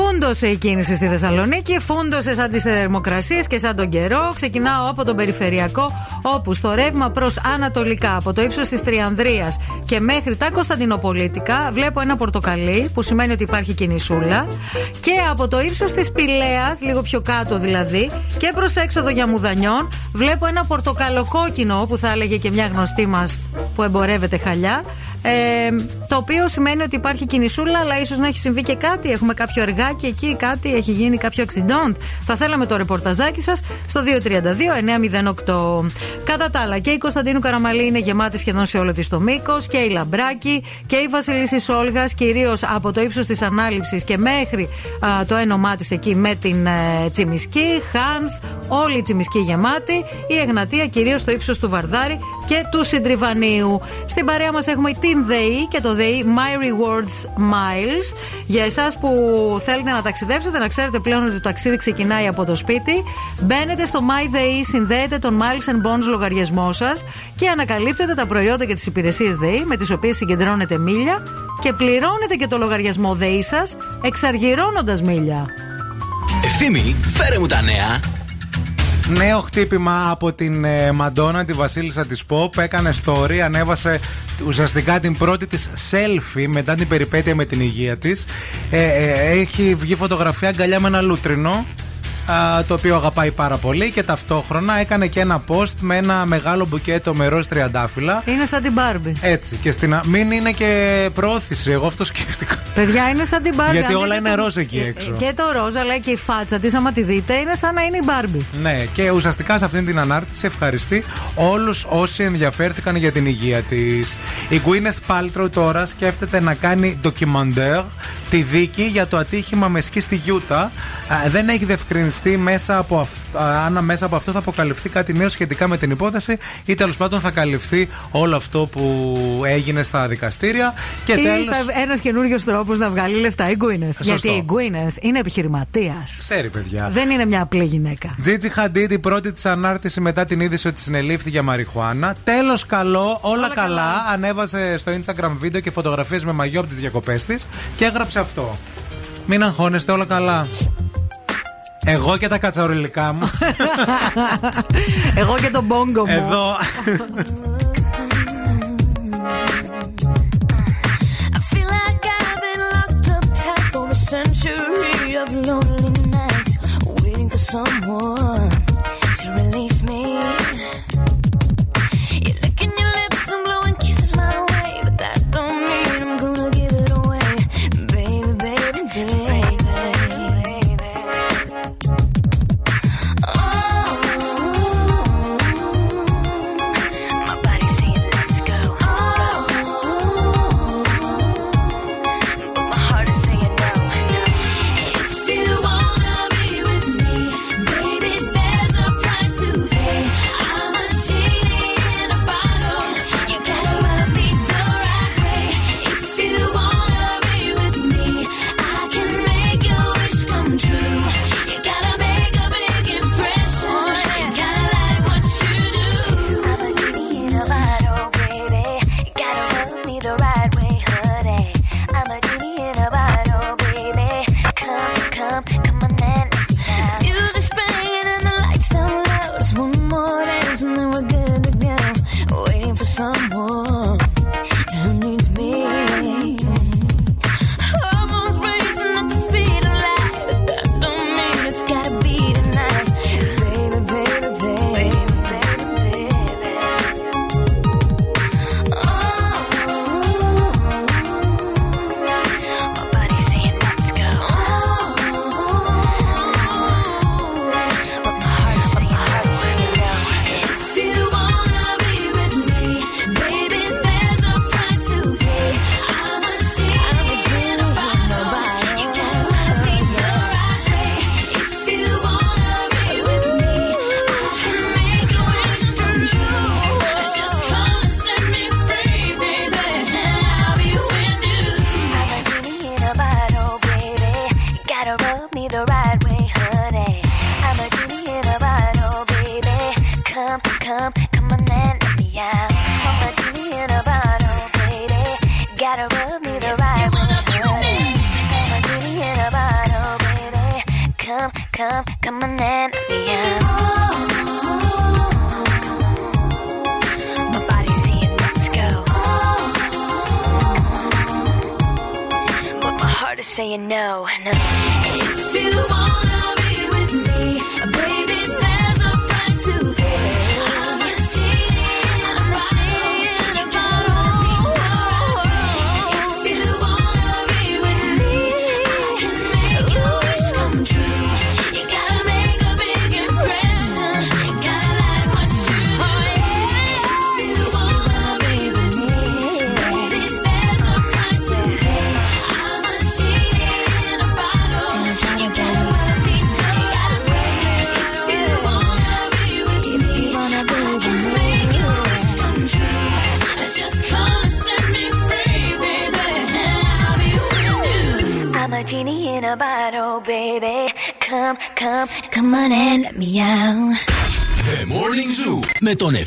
Φούντωσε η κίνηση στη Θεσσαλονίκη, φούντωσε σαν τις θερμοκρασίες και σαν τον καιρό. Ξεκινάω από τον περιφερειακό, όπου στο ρεύμα προς Ανατολικά, από το ύψος της Τριανδρίας και μέχρι τα Κωνσταντινοπολίτικα, βλέπω ένα πορτοκαλί, που σημαίνει ότι υπάρχει κινησούλα. Και από το ύψος της Πηλαία, λίγο πιο κάτω δηλαδή, και προς έξοδο για Μουδανιών, βλέπω ένα πορτοκαλοκόκκινο, που θα έλεγε και μια γνωστή μας που εμπορεύεται χαλιά. Ε, το οποίο σημαίνει ότι υπάρχει κινησούλα, αλλά ίσως να έχει συμβεί και κάτι. Έχουμε κάποιο εργάκι εκεί, κάτι έχει γίνει, κάποιο accident. Θα θέλαμε το ρεπορταζάκι σας στο 232-908. Κατά τα άλλα, και η Κωνσταντίνου Καραμαλή είναι γεμάτη σχεδόν σε όλο της το μήκος, και η Λαμπράκη και η Βασιλίση Όλγας, κυρίως από το ύψος της ανάληψης και μέχρι α, το ένωμά της εκεί με την ε, Τσιμισκή, Χάνθ, όλη η Τσιμισκή γεμάτη, η Εγνατία κυρίως στο ύψος του Βαρδάρη και του Συντριβανίου. Στην παρέα μας έχουμε την ΔΕΗ και το ΔΕΗ My Rewards Miles. Για εσάς που θέλετε να ταξιδέψετε, να ξέρετε πλέον ότι το ταξίδι ξεκινάει από το σπίτι. Μπαίνετε στο My ΔΕΗ, συνδέετε τον Miles and Bonds λογαριασμό σας και ανακαλύπτετε τα προϊόντα και τις υπηρεσίες ΔΕΗ με τις οποίες συγκεντρώνετε μίλια και πληρώνετε και το λογαριασμό ΔΕΗ σας εξαργυρώνοντας μίλια. Ευθύμη, φέρε μου τα νέα. Νέο χτύπημα από την ε, Μαντόνα, τη βασίλισσα της Pop. Έκανε story, ανέβασε ουσιαστικά την πρώτη της selfie μετά την περιπέτεια με την υγεία της. Ε, ε, έχει βγει φωτογραφία αγκαλιά με ένα λούτρινο το οποίο αγαπάει πάρα πολύ και ταυτόχρονα έκανε και ένα post με ένα μεγάλο μπουκέτο με ροζ τριαντάφυλλα. Είναι σαν την Barbie. Έτσι. Και στην α... Μην είναι και προώθηση. Εγώ αυτό σκέφτηκα. Παιδιά, είναι σαν την Barbie. Γιατί όλα είναι ροζ εκεί ε, έξω. Και το ροζ, αλλά και η φάτσα της, άμα τη δείτε, είναι σαν να είναι η Barbie. Ναι, και ουσιαστικά σε αυτήν την ανάρτηση ευχαριστεί όλους όσοι ενδιαφέρθηκαν για την υγεία της. Η Γκουίνεθ Πάλτρο τώρα σκέφτεται να κάνει ντοκιμαντέρ τη δίκη για το ατύχημα με σκι στη Γιούτα. Δεν έχει διευκρινιστεί αποφασιστεί μέσα από αυ... αν μέσα από αυτό θα αποκαλυφθεί κάτι νέο σχετικά με την υπόθεση ή τέλος πάντων θα καλυφθεί όλο αυτό που έγινε στα δικαστήρια. Και τέλος... Ένας καινούριο τρόπος να βγάλει λεφτά η Γκουίνεθ. Γιατί η Γκουίνεθ είναι επιχειρηματίας. Ξέρει, παιδιά. Δεν είναι μια απλή γυναίκα. Τζίτζι Χαντίντ, η πρώτη της ανάρτηση μετά την είδηση ότι συνελήφθη για μαριχουάνα. Τέλος καλό, όλα, όλα καλά. καλά. Ανέβασε στο Instagram βίντεο και φωτογραφίες με μαγιό από τις διακοπές της και έγραψε αυτό. Μην αγχώνεστε, όλα καλά. Εγώ και τα κατσαρολικά μου. (laughs) Εγώ και τον μπόγκο μου. Εδώ.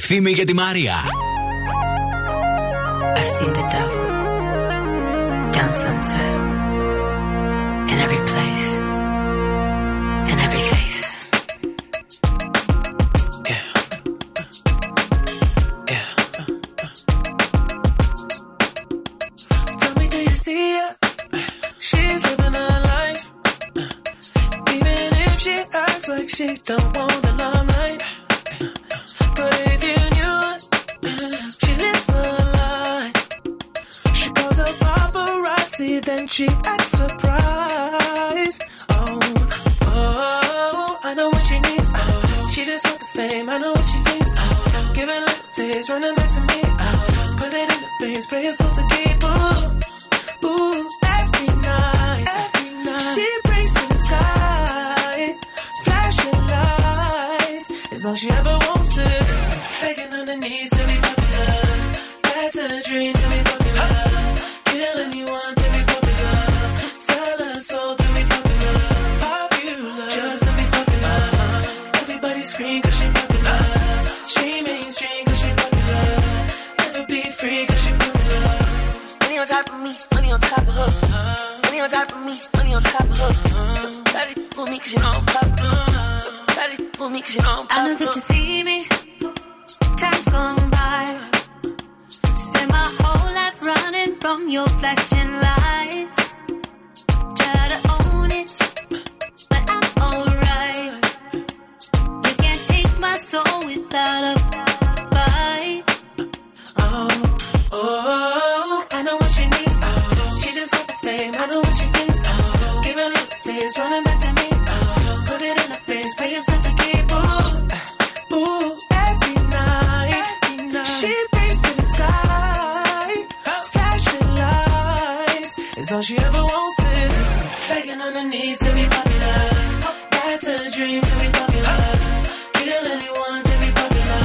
ευθύμη για τη Μαρία. It's all she ever wants is begging on her knees to be popular. That's a dream to be popular. Kill anyone to be popular.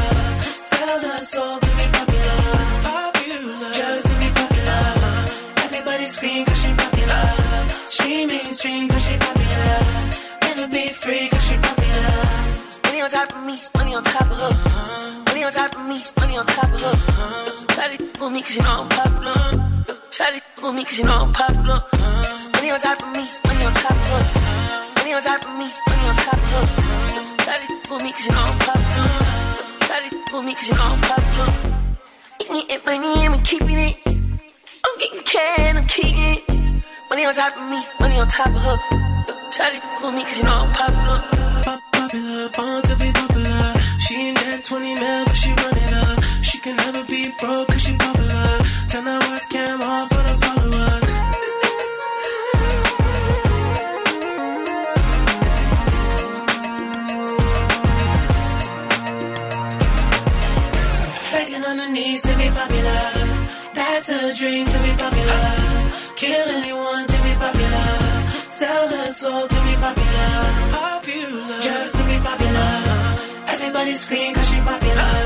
Sell her soul to be popular. Popular, just to be popular. Everybody scream cause she popular. She mainstream cause she popular. Never be free cause she popular. Money on top of me, money on top of her. Money on top of me, money on top of her. Shawty for me cause you know I'm popular. Shawty for me cause you know I'm popular. Money on top of me, money on top of her. Money on top of me, money on top of her. Shawty for me cause you know I'm popular. Shawty for me cause you know I'm popular. Eating it, money, I'm keeping it. I'm getting can, I'm keeping it. Money on top of me, money on top of her. Shawty for me cause you know I'm popular. Pop- popular, born to be popular. She ain't that 20 mil, but she run it up. She can never be broke cause she popular. Turn that webcam on for the followers. Begging on to be popular. That's a dream to be popular. Kill anyone to be popular. Sell her soul to be popular. Popular, just. Everybody scream cause she popular.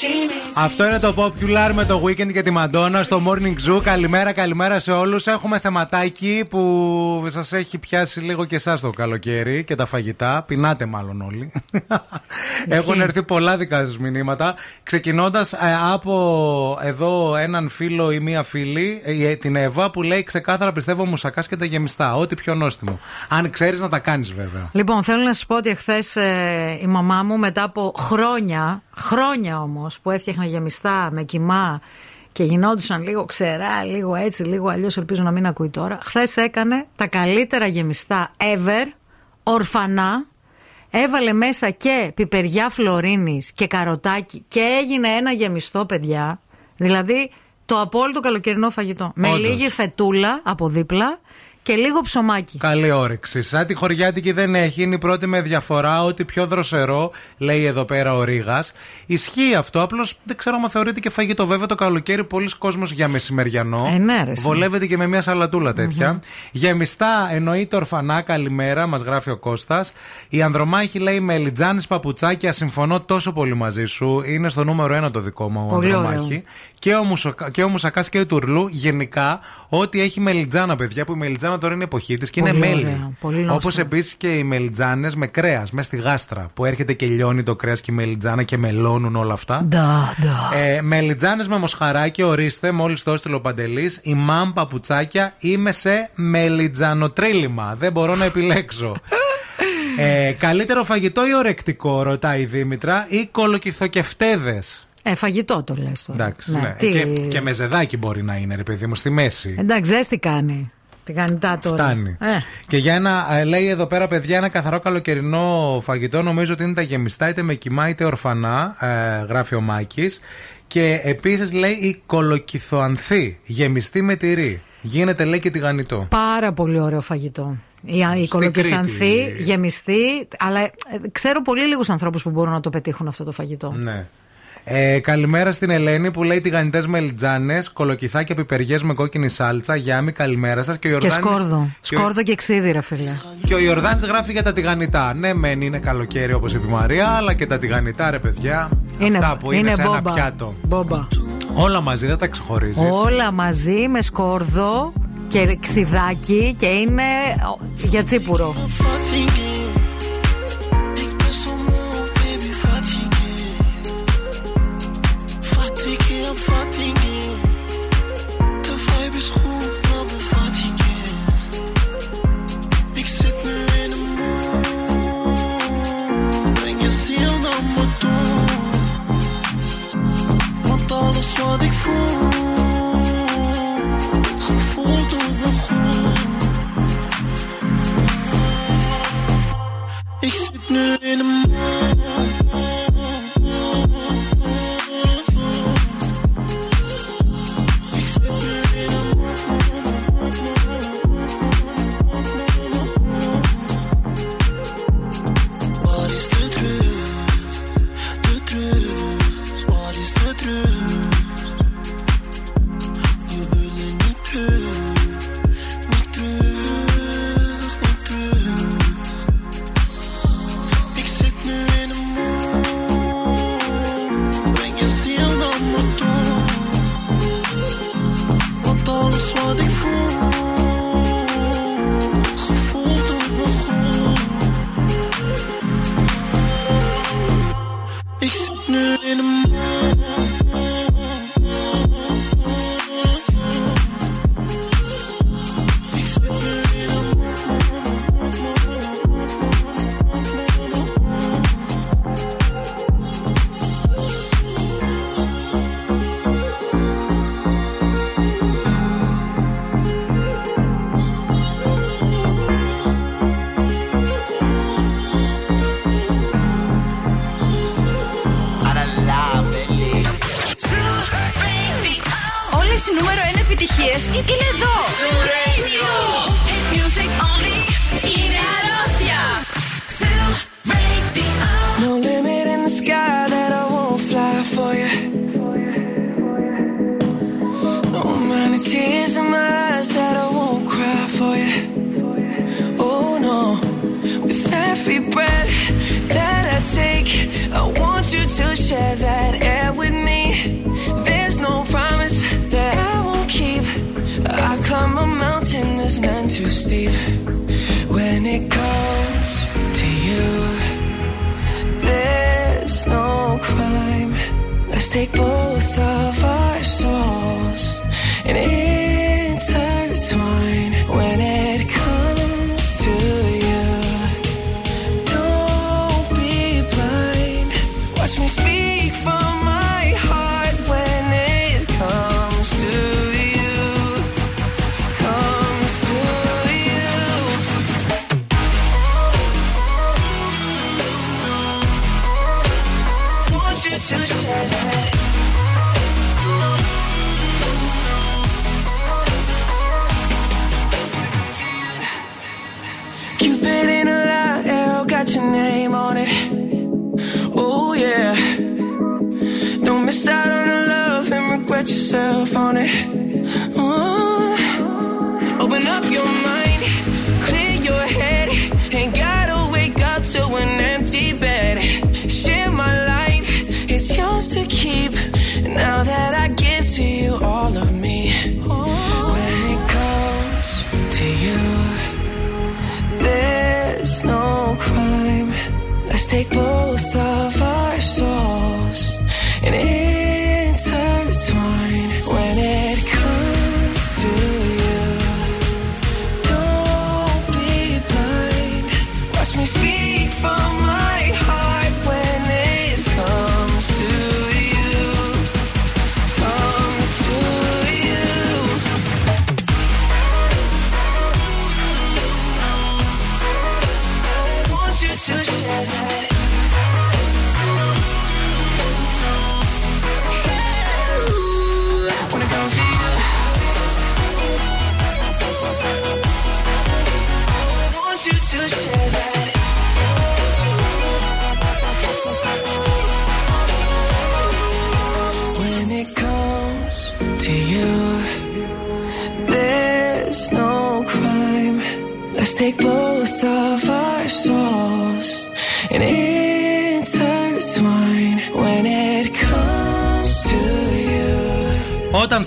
She means Αυτό είναι το Popular με το Weekend και τη Μαντόνα στο Morning Zoo. Καλημέρα, καλημέρα σε όλους. Έχουμε θεματάκι που σας έχει πιάσει λίγο και εσάς το καλοκαίρι και τα φαγητά. Πεινάτε μάλλον όλοι. (laughs) Έχουν έρθει πολλά δικά σας μηνύματα. Ξεκινώντας από εδώ έναν φίλο ή μία φίλη, ε, την Εύα, που λέει ξεκάθαρα πιστεύω μουσακάς και τα γεμιστά. Ό,τι πιο νόστιμο. Αν ξέρεις να τα κάνεις βέβαια. Λοιπόν, θέλω να σα πω ότι εχθές η μαμά μου μετά από χρόνια, χρόνια όμως, που έφτιαχνα γεμιστά με κοιμά και γινόντουσαν λίγο ξερά, λίγο έτσι, λίγο αλλιώς, ελπίζω να μην ακούει τώρα. Χθες έκανε τα καλύτερα γεμιστά ever, ορφανά. Έβαλε μέσα και πιπεριά φλωρίνης και καροτάκι και έγινε ένα γεμιστό, παιδιά. Δηλαδή το απόλυτο καλοκαιρινό φαγητό. Με Όντως. λίγη φετούλα από δίπλα και λίγο ψωμάκι. Καλή όρεξη. Σαν τη χωριάτικη δεν έχει, είναι η πρώτη με διαφορά ότι πιο δροσερό, λέει εδώ πέρα ο Ρήγας. Ισχύει αυτό, απλώς δεν ξέρω αν θεωρείται και φαγητό. Βέβαια το καλοκαίρι πολλοί κόσμος για μεσημεριανό. Ε, ναι, ρε, εσύ. Βολεύεται και με μια σαλατούλα τέτοια. Γεμιστά εννοείται ορφανά, καλημέρα, μας γράφει ο Κώστας. Η Ανδρομάχη λέει μελιτζάνη παπουτσάκια, συμφωνώ τόσο πολύ μαζί σου. Είναι στο νούμερο ένα το δικό μου ο Πολύ Ανδρομάχη. ωραίο. Και ο, Μουσοκα- και ο Μουσακάς και ο Τουρλού, γενικά, ό,τι έχει μελιτζάνα, παιδιά, που η μελιτζάνα τώρα είναι εποχή της και είναι Πολύ μέλι. ωραία, πολύ νόστιμο. Όπως επίσης και οι μελιτζάνες με κρέας, μέσα στη γάστρα. Που έρχεται και λιώνει το κρέας και η μελιτζάνα και μελώνουν όλα αυτά. Ντα, ντα. Ε, μελιτζάνες με μοσχαράκι, ορίστε, μόλις το έστειλε ο Παντελής. Η μαμ παπουτσάκια, είμαι σε μελιτζανοτρίλημα. Δεν μπορώ να επιλέξω. (laughs) ε, καλύτερο φαγητό ή ορεκτικό, ρωτάει η Δήμητρα, ή κολοκυθοκευτέδες. Ε, φαγητό το λες τώρα. Εντάξει, Ναι, ναι. τι- Και, και με ζεδάκι μπορεί να είναι, ρε παιδί μου, στη μέση. Εντάξει, ζέστη κάνει. Τηγανιτά τώρα. Φτάνει. Ε. Και για ένα, ε, λέει εδώ πέρα, παιδιά, ένα καθαρό καλοκαιρινό φαγητό. Νομίζω ότι είναι τα γεμιστά, είτε με κοιμά είτε ορφανά. Ε, γράφει ο Μάκης. Και επίσης λέει η κολοκυθοανθή. Γεμιστή με τυρί. Γίνεται λέει και τηγανιτό. Πάρα πολύ ωραίο φαγητό. Η, η κολοκυθανθή, Κρήτη. γεμιστή. Αλλά ε, ξέρω πολύ λίγους ανθρώπους που μπορούν να το πετύχουν αυτό το φαγητό. Ναι. Ε, καλημέρα στην Ελένη που λέει τηγανιτές μελιτζάνες, κολοκυθάκια πιπεριές με κόκκινη σάλτσα. Γιάμι, καλημέρα σας. Και, ο Και Ιορδάνης- σκόρδο. και ο- Σκόρδο και ξύδι, ρε φίλε. Και ο Ιορδάνης γράφει για τα τηγανιτά. Ναι, μεν είναι καλοκαίρι όπως είπε η Μαρία, αλλά και τα τηγανιτά, ρε παιδιά. Είναι, αυτά που είναι, σε μπόμπα. ένα πιάτο. Μπόμπα. Όλα μαζί δεν τα ξεχωρίζεις. Όλα μαζί με σκόρδο και ξυδάκι και είναι ο, για τσίπουρο. Wat ik voel, gevoel doet me goed. Ik zit nu in een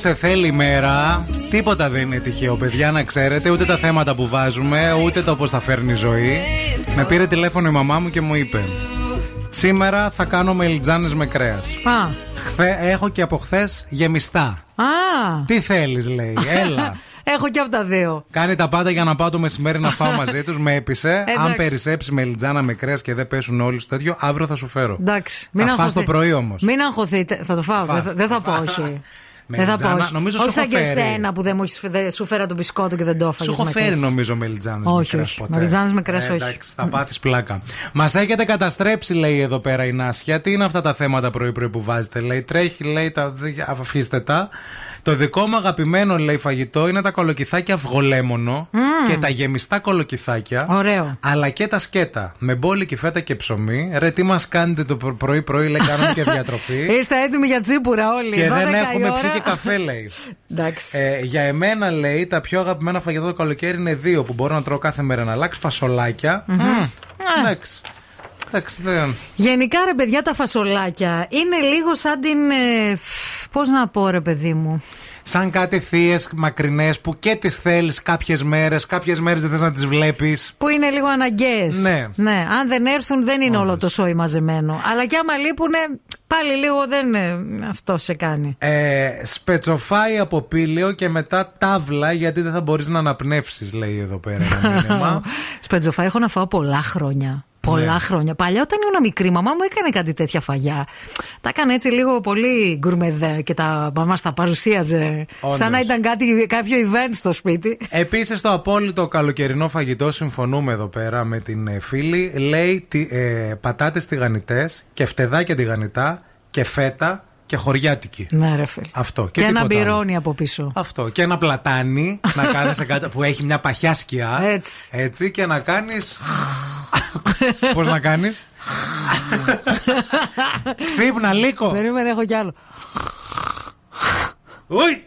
σε θέλει η μέρα, τίποτα δεν είναι τυχαίο, παιδιά, να ξέρετε. Ούτε τα θέματα που βάζουμε, ούτε το πώς θα φέρνει η ζωή. Με πήρε τηλέφωνο η μαμά μου και μου είπε: Σήμερα θα κάνω μελιτζάνες με κρέας. Α. Έχω και από χθες γεμιστά. Α. Τι θέλεις, λέει. Έλα. (laughs) Έχω και από τα δύο. Κάνει τα πάντα για να πάω το μεσημέρι να φάω μαζί τους. Με έπεισε. (laughs) Αν Εντάξει. περισσέψεις μελιτζάνα με κρέας και δεν πέσουν όλοι στο τέτοιο, αύριο θα σου φέρω. Εντάξει. Θα φας αγχωθεί- το πρωί όμως. Μην αγχωθείτε. Θα το φάω. Φά. Δεν θα, δεν θα πω όχι. (laughs) Δεν θα πω Μελιτζάνα, όχι. νομίζω σου όχι σαν έχω και φέρει. εσένα που δεν μου έχεις- δεν σου φέρα το μπισκότο και δεν το έφαγες. Σου έχω με φέρει κρέας. νομίζω μελιτζάνε Όχι, με κρέας όχι. ποτέ. Μελιτζάνες με κρέας Ε, όχι. Εντάξει, θα πάθεις πλάκα. Μας έχετε καταστρέψει, λέει εδώ πέρα η Νάσια. Τι είναι αυτά τα θέματα πρωί-πρωί που βάζετε, λέει. Τρέχει, λέει, τα... αφήστε τα. Το δικό μου αγαπημένο, λέει, φαγητό είναι τα κολοκυθάκια αυγολέμονο και τα γεμιστά κολοκυθάκια. Ωραίο. Αλλά και τα σκέτα. Με μπόλικη φέτα και ψωμί. Ρε, τι μας κάνετε το προ- πρωί-πρωί, λέει, κάνουμε και διατροφή. (laughs) Είστε έτοιμοι για τσίπουρα όλοι. Και 12 δεν η έχουμε ώρα. πιει και καφέ, λέει. (laughs) Εντάξει. Ε, για εμένα, λέει, τα πιο αγαπημένα φαγητά το καλοκαίρι είναι δύο που μπορώ να τρώω κάθε μέρα. Να αλλάξει φασολάκια. Μμμ. Μμμ. Εντάξει. Εντάξει, δεν. Γενικά ρε παιδιά τα φασολάκια είναι λίγο σαν την. Ε, φ, πώς να πω ρε παιδί μου. Σαν κάτι θείες μακρινές που και τις θέλεις κάποιες μέρες, κάποιες μέρες δεν θες να τις βλέπεις. Που είναι λίγο αναγκαίες. Ναι. Αν δεν έρθουν, δεν είναι όλο το σόι μαζεμένο. Αλλά και άμα λείπουνε, πάλι λίγο δεν. ε, αυτό σε κάνει. Ε, σπετσοφάει από πήλαιο και μετά τάβλα γιατί δεν θα μπορείς να αναπνεύσεις, λέει εδώ πέρα ένα μήνυμα. (laughs) Σπετζοφά έχω να φάω πολλά χρόνια. Πολλά Ναι. χρόνια. Παλιά όταν ήμουν μικρή, η μαμά μου έκανε κάτι τέτοια φαγιά. Τα έκανε έτσι λίγο πολύ γκουρμεδέ και τα μαμάς τα παρουσίαζε. Όντως. Σαν να ήταν κάτι, κάποιο event στο σπίτι. Επίσης, το απόλυτο καλοκαιρινό φαγητό, συμφωνούμε εδώ πέρα με την ε, φίλη, λέει τι, ε, πατάτες τηγανιτές και φτεδάκια τηγανιτά και φέτα και χωριάτικη. Ναι, ρε φίλε. Αυτό. Και, ένα τίποτα άλλο. μπυρόνι από πίσω. Αυτό. Και ένα πλατάνι (laughs) να κάνεις που έχει μια παχιά σκιά. Έτσι. Έτσι και να κάνει. (laughs) Πώς να κάνεις; (laughs) Ξύπνα, λύκο. Περίμενε, έχω κι άλλο. Ουι!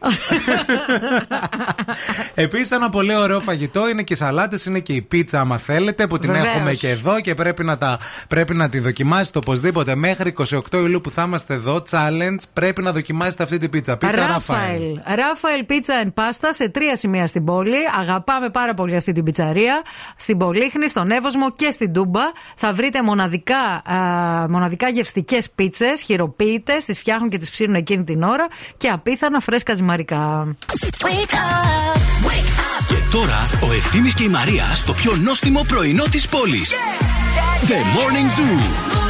(laughs) Επίσης, ένα πολύ ωραίο φαγητό είναι και οι σαλάτες, είναι και η πίτσα, άμα θέλετε, που την Βεβαίως. έχουμε και εδώ και πρέπει να, τα, πρέπει να τη δοκιμάσετε οπωσδήποτε. Μέχρι 28 Ιουλίου που θα είμαστε εδώ, challenge, πρέπει να δοκιμάσετε αυτή την πίτσα. Πίτσα Ραφαέλ. Ράφαελ. Ράφαελ πίτσα εν πάστα σε τρία σημεία στην πόλη. Αγαπάμε πάρα πολύ αυτή την πιτσαρία. Στην Πολύχνη, στον Εύωσμο και στην Τούμπα. Θα βρείτε μοναδικά, α, μοναδικά γευστικές πίτσες, χειροποίητες, τις φτιάχνουν και τις ψήνουν εκείνη την ώρα και απίθανα φρέσκα ζυμαρικά. Και τώρα ο Ευθύμης και η Μαρία στο πιο νόστιμο πρωινό της πόλης. The Morning Zoo.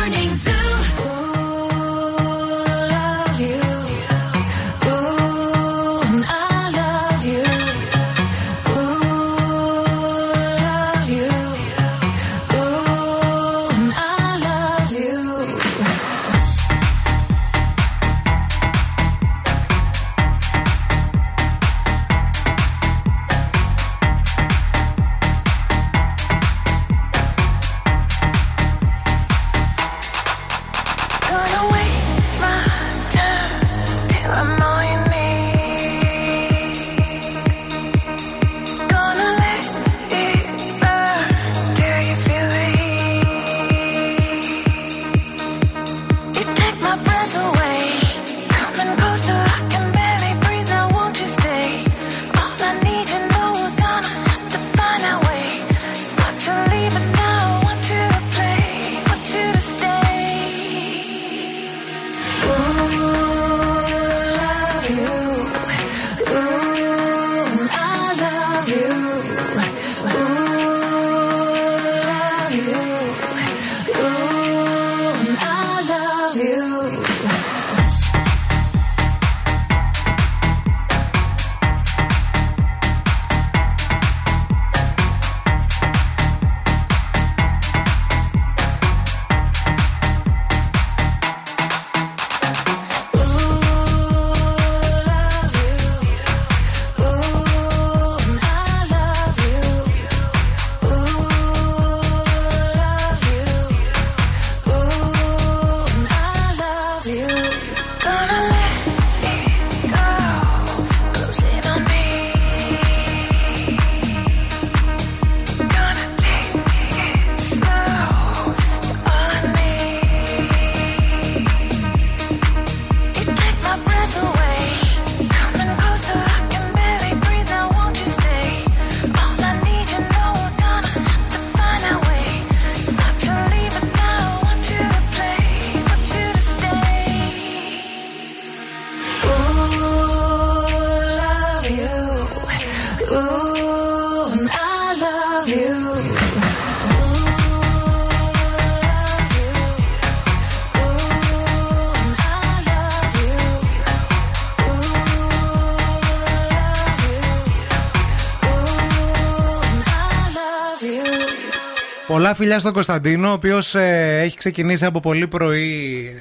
Πολλά φιλιά στον Κωνσταντίνο, ο οποίος έχει ξεκινήσει από πολύ πρωί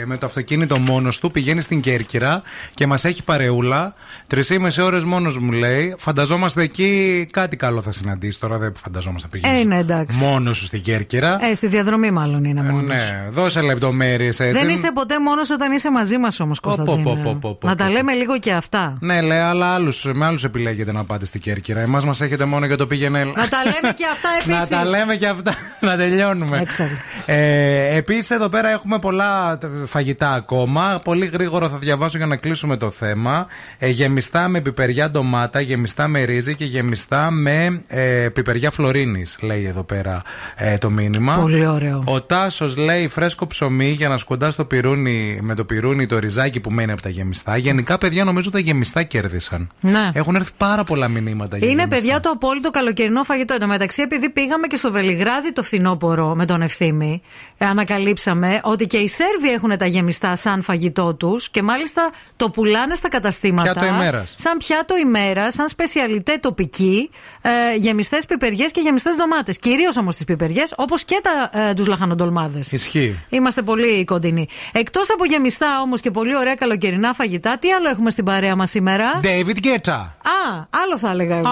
ε, με το αυτοκίνητο μόνος του. Πηγαίνει στην Κέρκυρα και μας έχει παρεούλα. Τρεις ώρες μόνος μου λέει. Φανταζόμαστε εκεί κάτι καλό θα συναντήσει. Τώρα δεν φανταζόμαστε να πηγαίνεις. Ε, ναι, εντάξει. Μόνος σου στην Κέρκυρα. Ε, στη διαδρομή μάλλον είναι μόνος. Ναι, δώσε λεπτομέρειες έτσι. Δεν είσαι ποτέ μόνος όταν είσαι μαζί μας όμως, Κωνσταντίνο. πω, πω, πω, πω, Να τα πω. λέμε λίγο και αυτά. Ναι, λέει, αλλά άλλους, με άλλους επιλέγετε να πάτε στην Κέρκυρα. Εμάς μας έχετε μόνο για το πήγαινε. έλα. Να τα λέμε και αυτά επίση. (laughs) Να τα λέμε και αυτά. Να τελειώνουμε. Έξαλλο. Ε, Επίσης, εδώ πέρα έχουμε πολλά τ- φαγητά ακόμα. Πολύ γρήγορα θα διαβάσω για να κλείσουμε το θέμα. Ε, γεμιστά με πιπεριά ντομάτα, γεμιστά με ρύζι και γεμιστά με ε, πιπεριά φλωρίνης, λέει εδώ πέρα ε, το μήνυμα. Πολύ ωραίο. Ο Τάσος λέει φρέσκο ψωμί για να σκοντάς στο πυρούνι, με το πυρούνι το ριζάκι που μένει από τα γεμιστά. Γενικά, παιδιά, νομίζω τα γεμιστά κέρδισαν. Ναι. Έχουν έρθει πάρα πολλά μηνύματα για Είναι γεμιστά. παιδιά το απόλυτο καλοκαιρινό φαγητό. Εν τω μεταξύ, επειδή πήγαμε και στο Βελιγράδι το φθινόπωρο με τον Ευθύμη, ε, ανακαλύψαμε ότι και οι Σέρβοι έχουν τα γεμιστά σαν φαγητό τους και μάλιστα το πουλάνε στα καταστήματα. Πιάτο ημέρας. Σαν πιάτο ημέρας, σαν σπεσιαλιτέ τοπική, ε, γεμιστές πιπεριές και γεμιστές ντομάτες. Κυρίως όμως τις πιπεριές, όπως και τα, ε, τους λαχανοντολμάδε. Ισχύει. Είμαστε πολύ κοντινοί. Εκτός από γεμιστά όμως και πολύ ωραία καλοκαιρινά φαγητά, τι άλλο έχουμε στην παρέα μας σήμερα; David Guetta. Α, άλλο θα έλεγα εγώ.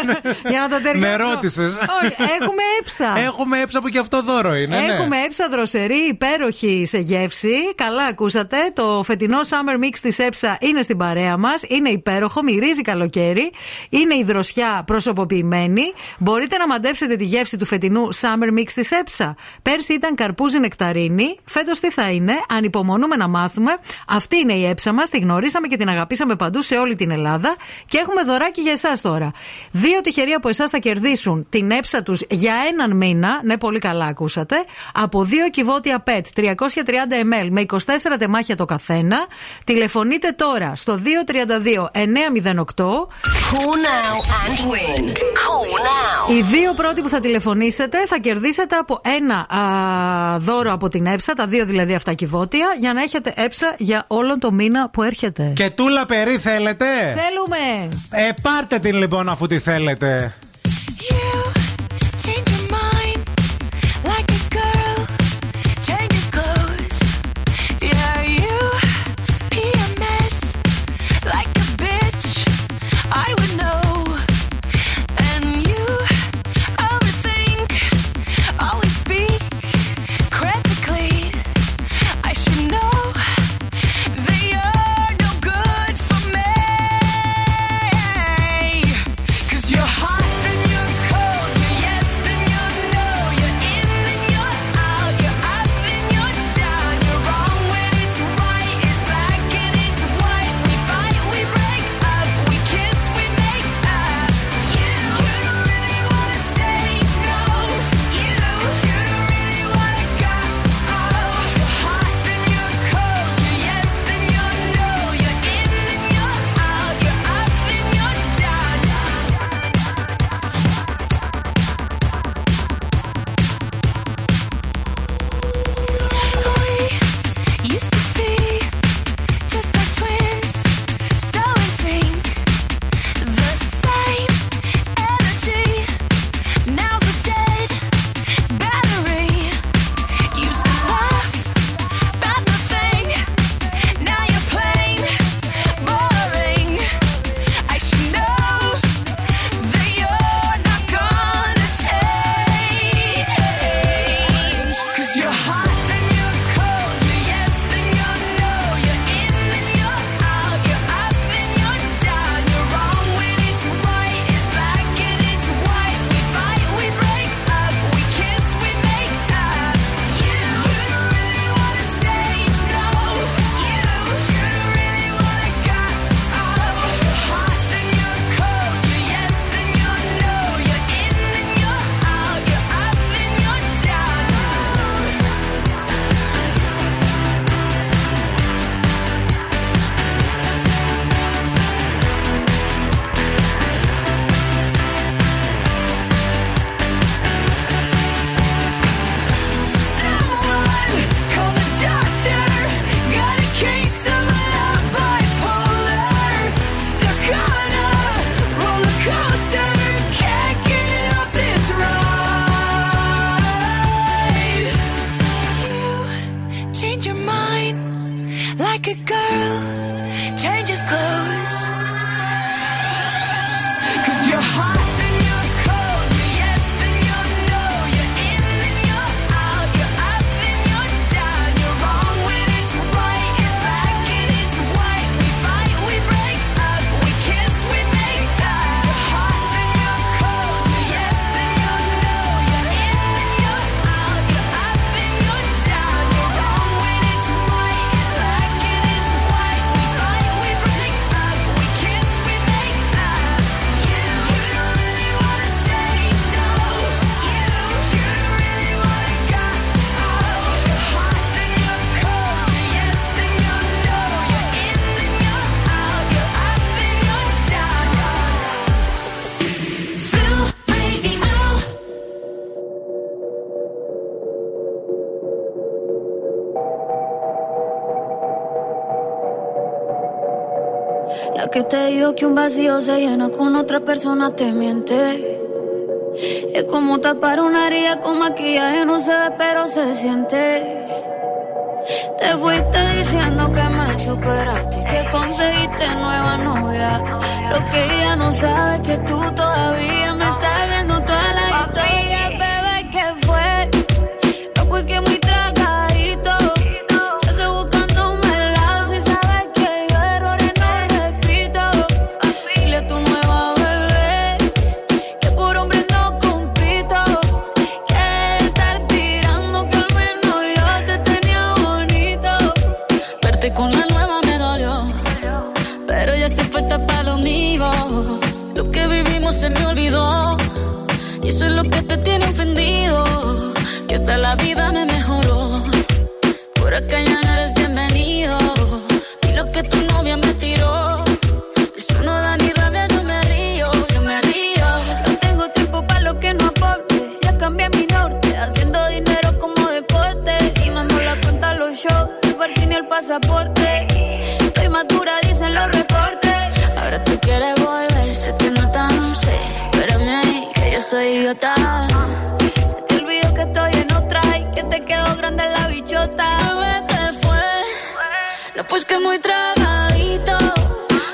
(laughs) Για να το ταιριάξω. Με ρώτησες. Όχι, έχουμε έψα. (laughs) Έχουμε έψα που και αυτό δώρο είναι. ναι. Έχουμε έψα δροσερή, υπέροχη σε γεύση. Καλά ακούσατε. Το φετινό Summer Mix της έψα είναι στην παρέα μας. Είναι υπέροχο, μυρίζει καλοκαίρι. Είναι η δροσιά προσωποποιημένη. Μπορείτε να μαντέψετε τη γεύση του φετινού Summer Mix της έψα. Πέρσι ήταν καρπούζι νεκταρίνη. Φέτος τι θα είναι, ανυπομονούμε να μάθουμε. Αυτή είναι η έψα μας. Τη γνωρίσαμε και την αγαπήσαμε παντού σε όλη την Ελλάδα. Και έχουμε δωράκι για εσάς τώρα. Δύο τυχεροί από εσάς θα κερδίσουν την έψα τους για έναν μήνα. Ναι, πολύ καλά ακούσατε. Από δύο κυβότια PET 330 ml με 24 τεμάχια το καθένα. Τηλεφωνείτε τώρα στο 232 908. Call now and win. Call now. Οι δύο πρώτοι που θα τηλεφωνήσετε θα κερδίσετε από ένα α, δώρο από την έψα, τα δύο δηλαδή αυτά κυβότια, για να έχετε έψα για όλον το μήνα που έρχεται. Και τούλα περί θέλετε. Θέλουμε! Ε, πάρτε την λοιπόν αφού τη θέλετε. Change Que un vacío se llena con otra persona te miente. Es como tapar una herida con maquillaje, no se ve pero se siente. Te fuiste diciendo que me superaste y que conseguiste nueva novia. Lo que ella no sabe es que tú todavía hasta la vida me mejoró. Por acá ya no eres bienvenido. Y lo que tu novia me tiró. Eso no da ni rabia, yo me río, yo me río. No tengo tiempo para lo que no aporte. Ya cambié mi norte, haciendo dinero como deporte. Y mando la cuenta a los shows, el parking y el pasaporte. Estoy madura, dicen los reportes. Ahora tú quieres volver, sé que no tan sé. Espérame ahí, que yo soy idiota. Grande la bichota. Bebé, ¿qué fue? No, pues que muy tragadito.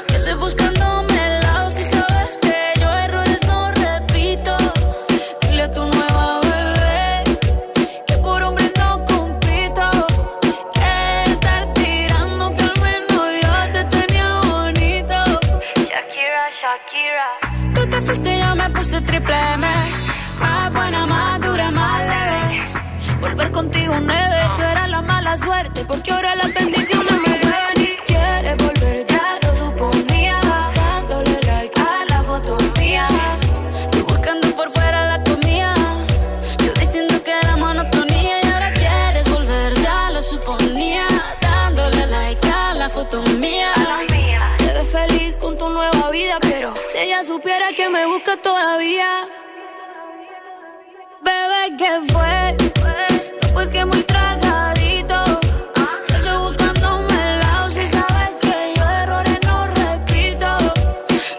Que estoy buscándome el lado si sabes que yo errores no repito. Dile a tu nueva bebé que por hombre no compito. Que estar tirando que al menos yo te tenía bonito. Shakira, Shakira. Tú te fuiste y yo me puse triple M. supiera que me busca todavía. Bebé, ¿qué fue? No, pues que muy tragadito. Yo estoy buscándome el lado si sabes que yo errores no repito.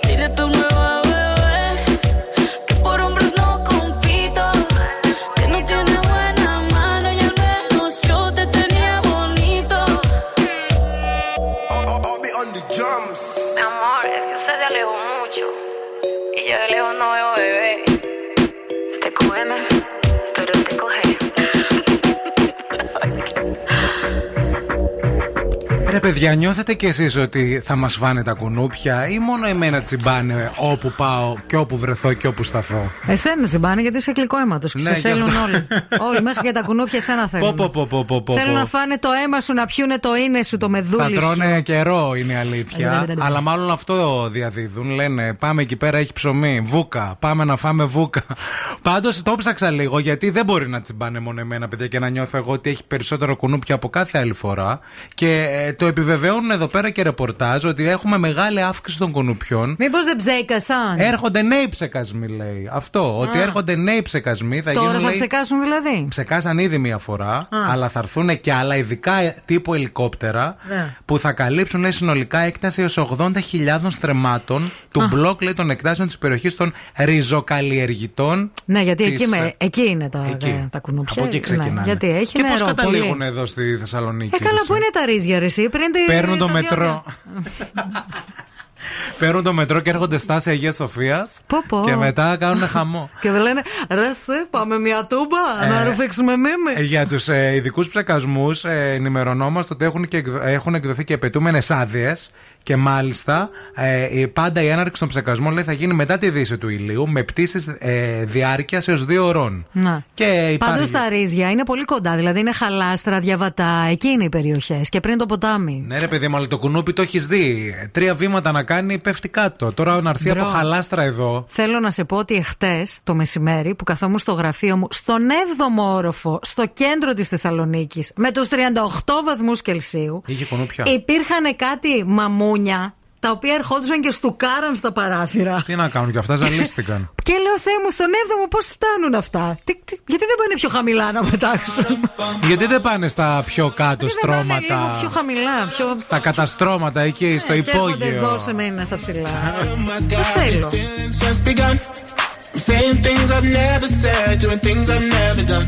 Dile a tu nueva bebé que por hombres no compito. Que no tiene buena mano y al menos yo te tenía bonito. Mi amor, es que usted se alejó mucho. Yo de lejos no veo bebé. Te Ρε παιδιά, νιώθετε κι εσείς ότι θα μας φάνε τα κουνούπια ή μόνο εμένα τσιμπάνε όπου πάω και όπου βρεθώ και όπου σταθώ; Εσένα τσιμπάνε γιατί είσαι γλυκό αίματος. Ναι, Σε θέλουν γι' αυτό. όλοι. όλοι μέχρι και τα κουνούπια εσένα θέλουν. Πω, πω, πω, πω, πω, Θέλουν πω. να φάνε το αίμα σου, να πιούνε το είναι σου, το Θα μεδούλι σου. τρώνε καιρό είναι η Ε, αλήθεια. ναι, ναι, ναι. αλλά μάλλον αυτό διαδίδουν. Λένε πάμε εκεί πέρα έχει ψωμί. Βούκα. Πάμε να φάμε βούκα. Πάντως το ψάξα λίγο γιατί δεν μπορεί να τσιμπάνε μόνο εμένα, παιδιά, και να νιώθω εγώ ότι έχει περισσότερο κουνούπια από κάθε άλλη φορά. Και ε, το επιβεβαιώνουν εδώ πέρα και ρεπορτάζ ότι έχουμε μεγάλη αύξηση των κουνουπιών. Μήπως δεν ψέκασαν. Έρχονται νέοι ψεκασμοί, λέει. Αυτό. Ότι έρχονται νέοι ψεκασμοί. Θα Τώρα γίνουν, θα λέει, ψεκάσουν δηλαδή; Ψεκάσαν ήδη μία φορά, αλλά θα έρθουν και άλλα, ειδικά τύπου ελικόπτερα, Ναι. που θα καλύψουν λέει, συνολικά έκταση έως 80.000 στρεμμάτων του μπλοκ λέει, των εκτάσεων της περιοχής των ριζοκαλλιεργητών. Ναι, γιατί εκεί, της, με, ε, εκεί είναι τα, εκεί. τα κουνούπια. Από εκεί ξεκινάνε. Ναι, γιατί έχει και νερό. πώς καταλήγουν πολύ. εδώ στη Θεσσαλονίκη. Ε, καλά, εσύ; πού είναι τα ρίζια, ρε, εσύ, Ή πριν τη. Παίρνουν το τα μετρό. (laughs) Παίρνουν το μετρό και έρχονται στάση Αγίας Σοφίας. Πω, πω. Και μετά κάνουν χαμό. (laughs) Και δεν λένε ρε σε, πάμε μια τούμπα να Ε, ρουφήξουμε Ε, μίμη. Για τους ε, ειδικούς ψεκασμούς, ε, ενημερωνόμαστε ότι έχουν, και, εκδο- έχουν εκδοθεί και απαιτούμενες άδειες. Και μάλιστα, ε, η- πάντα η έναρξη των ψεκασμών λέει, θα γίνει μετά τη δύση του ηλίου με πτήσεις ε, διάρκειας έως δύο ωρών. Να. Και Πάντως υπάρχει. τα ρίζια είναι πολύ κοντά. Δηλαδή είναι χαλάστρα, διαβατά. Εκεί είναι οι περιοχές. Και πριν το ποτάμι. Ναι, ρε παιδί μου, αλλά το κουνούπι το έχεις δει. Τρία βήματα να κάνει, πέφτει κάτω. Τώρα να έρθει Μπρο. από χαλάστρα εδώ. Θέλω να σε πω ότι εχθές το μεσημέρι που καθόμουν στο γραφείο μου, στον 7ο όροφο, στο κέντρο της Θεσσαλονίκης, με τους 38 βαθμούς Κελσίου, Είχε κουνούπια. υπήρχαν κάτι μαμούνια τα οποία ερχόντουσαν και στουκάραν στα παράθυρα. Τι να κάνουν και αυτά, ζαλίστηκαν. (laughs) Και λέω, Θεέ μου, στον 7ο πώς φτάνουν αυτά; Τι, τι- γιατί δεν πάνε πιο χαμηλά να πετάξουν; Γιατί δεν πάνε στα πιο κάτω Γιατί δεν πάνε λίγο στρώματα. πιο χαμηλά, πιο. Στα καταστρώματα εκεί, στο Ε, και έρχονται εδώ υπόγειο. σε μένα στα ψηλά. my (laughs) Τι God, this θέλω; feeling's just begun. I'm saying things I've never said, doing things I've never done.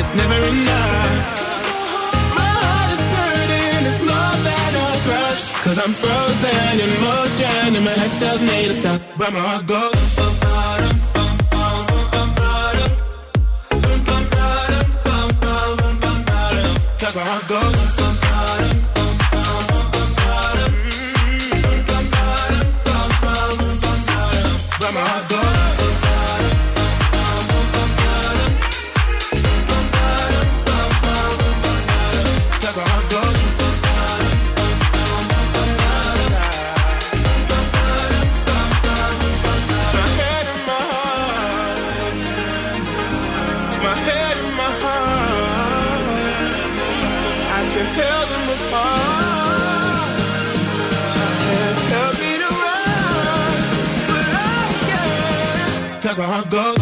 It's never enough. My heart is hurting, it's more than a crush. Cause I'm frozen in motion and my head tells me to stop, but my heart goes. Cause my heart goes. I it goes.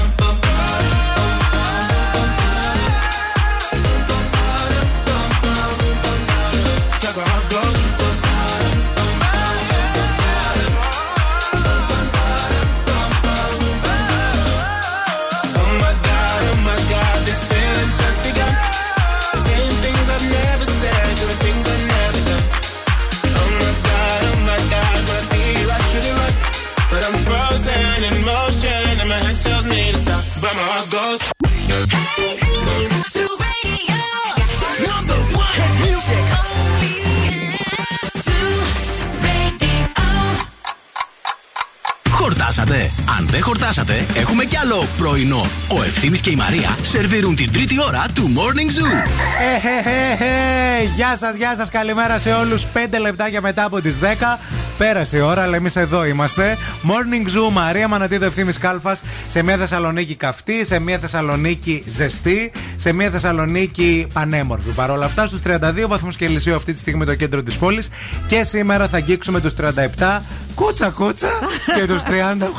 Χορτάσατε. Αν δεν χορτάσατε, έχουμε κι άλλο πρωινό. Ο Ευθύμης και η Μαρία σερβίρουν την τρίτη ώρα του Morning Zoo. Ε, ε, ε, ε, Γεια σας, γεια σας, καλημέρα σε όλους. 5 λεπτάκια μετά από τις 10. Πέρασε η ώρα, αλλά εμείς εδώ είμαστε. Morning Zoo, Μαρία Μανατίδο Ευθύνη Κάλφας. Σε μια Θεσσαλονίκη καυτή, σε μια Θεσσαλονίκη ζεστή, σε μια Θεσσαλονίκη πανέμορφη. Παρ' όλα αυτά, στους 32 βαθμούς Κελσίου αυτή τη στιγμή το κέντρο της πόλης. Και σήμερα θα αγγίξουμε τους 37 κούτσα κούτσα (laughs) και τους 38.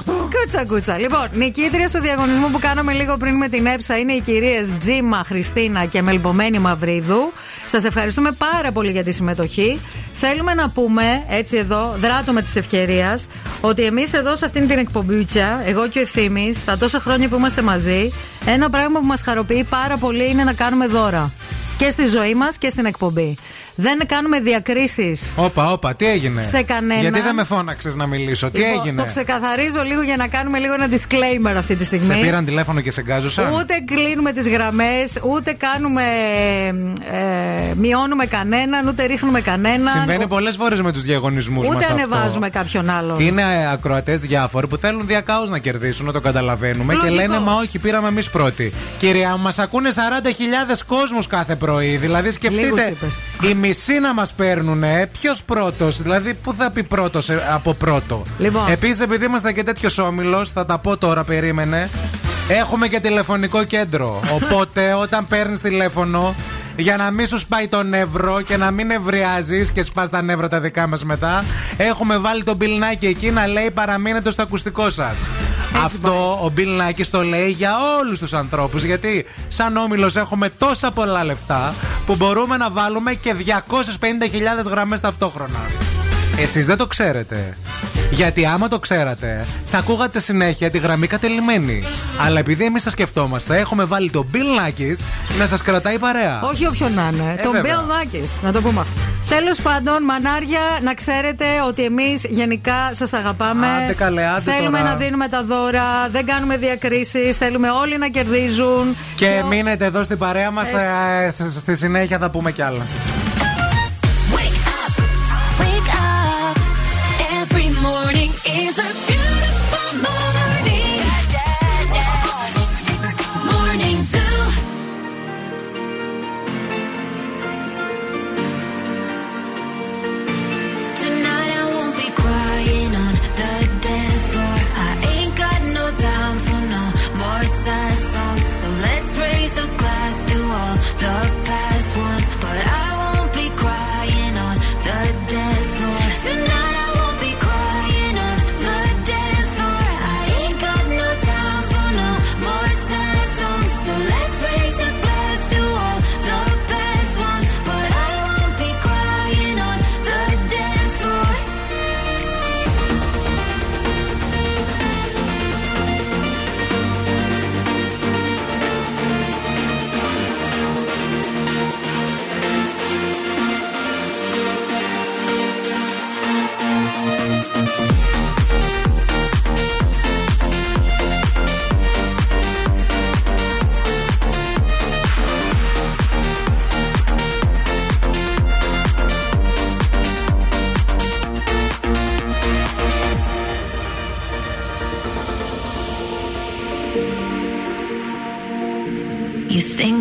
Κούτσα κούτσα. Λοιπόν, νικήτρια στο διαγωνισμό που κάναμε λίγο πριν με την έψα είναι οι κυρίες Τζίμα, Χριστίνα και Μελμπομένη Μαυρίδου. Σας ευχαριστούμε πάρα πολύ για τη συμμετοχή. Θέλουμε να πούμε, έτσι εδώ, δράτω με της ευκαιρίας, ότι εμείς εδώ σε αυτήν την εκπομπούτσα, εγώ και ο Ευθύνη, τα τόσα χρόνια που είμαστε μαζί, ένα πράγμα που μας χαροποιεί πάρα πολύ είναι να κάνουμε δώρα. Και στη ζωή μας και στην εκπομπή. Δεν κάνουμε διακρίσεις. Όπα, όπα, τι έγινε; Σε κανένα. Γιατί δεν με φώναξες να μιλήσω, τι Λοιπόν, έγινε; Το ξεκαθαρίζω λίγο για να κάνουμε λίγο ένα disclaimer αυτή τη στιγμή. Σε πήραν τηλέφωνο και σε γκάζωσαν; Ούτε κλείνουμε τις γραμμές, ούτε κάνουμε. Ε, μειώνουμε κανέναν, ούτε ρίχνουμε κανέναν. Συμβαίνει πολλές φορές με τους διαγωνισμούς μας. Ούτε ανεβάζουμε κάποιον άλλον. Είναι ακροατές διάφοροι που θέλουν διακάω να κερδίσουν, να το καταλαβαίνουμε. Λογικό. Και λένε, Μα όχι, πήραμε εμείς πρώτοι. Κυρία μου, μας ακούνε 40.000 κόσμου κάθε πρωί. Δηλαδή, Λίγους σκεφτείτε, είπες. οι μισοί να μας παίρνουν. Ποιος πρώτος, δηλαδή, πού θα πει πρώτος από πρώτο. Λοιπόν. Επίσης, επειδή είμαστε και τέτοιος όμιλος, θα τα πω τώρα, περίμενε. Έχουμε και τηλεφωνικό κέντρο. (laughs) Οπότε, όταν παίρνεις τηλέφωνο, για να μην σου σπάει το νεύρο και να μην ευριάζει και σπάς τα νεύρα τα δικά μας μετά, έχουμε βάλει τον Bill Nike εκεί να λέει παραμείνετε στο ακουστικό σας. Αυτό ο Bill Nike το λέει για όλους τους ανθρώπους. Γιατί σαν όμιλος έχουμε τόσα πολλά λεφτά που μπορούμε να βάλουμε και 250.000 γραμμές ταυτόχρονα. Εσείς δεν το ξέρετε. Γιατί άμα το ξέρατε, θα ακούγατε συνέχεια τη γραμμή κατελημένη. Αλλά επειδή εμείς τα σκεφτόμαστε, έχουμε βάλει τον Bill Nackis να σας κρατάει παρέα. Όχι όποιον να είναι. Ε, τον βέβαια. Bill Nackis, να το πούμε αυτό. Τέλος πάντων, μανάρια, να ξέρετε ότι εμείς γενικά σας αγαπάμε. Άντε καλέ, άντε Θέλουμε τώρα. να δίνουμε τα δώρα, δεν κάνουμε διακρίσεις. Θέλουμε όλοι να κερδίζουν. Και μείνετε εδώ στην παρέα μας. Έτσι. Στη συνέχεια θα πούμε κι άλλα. Jesus.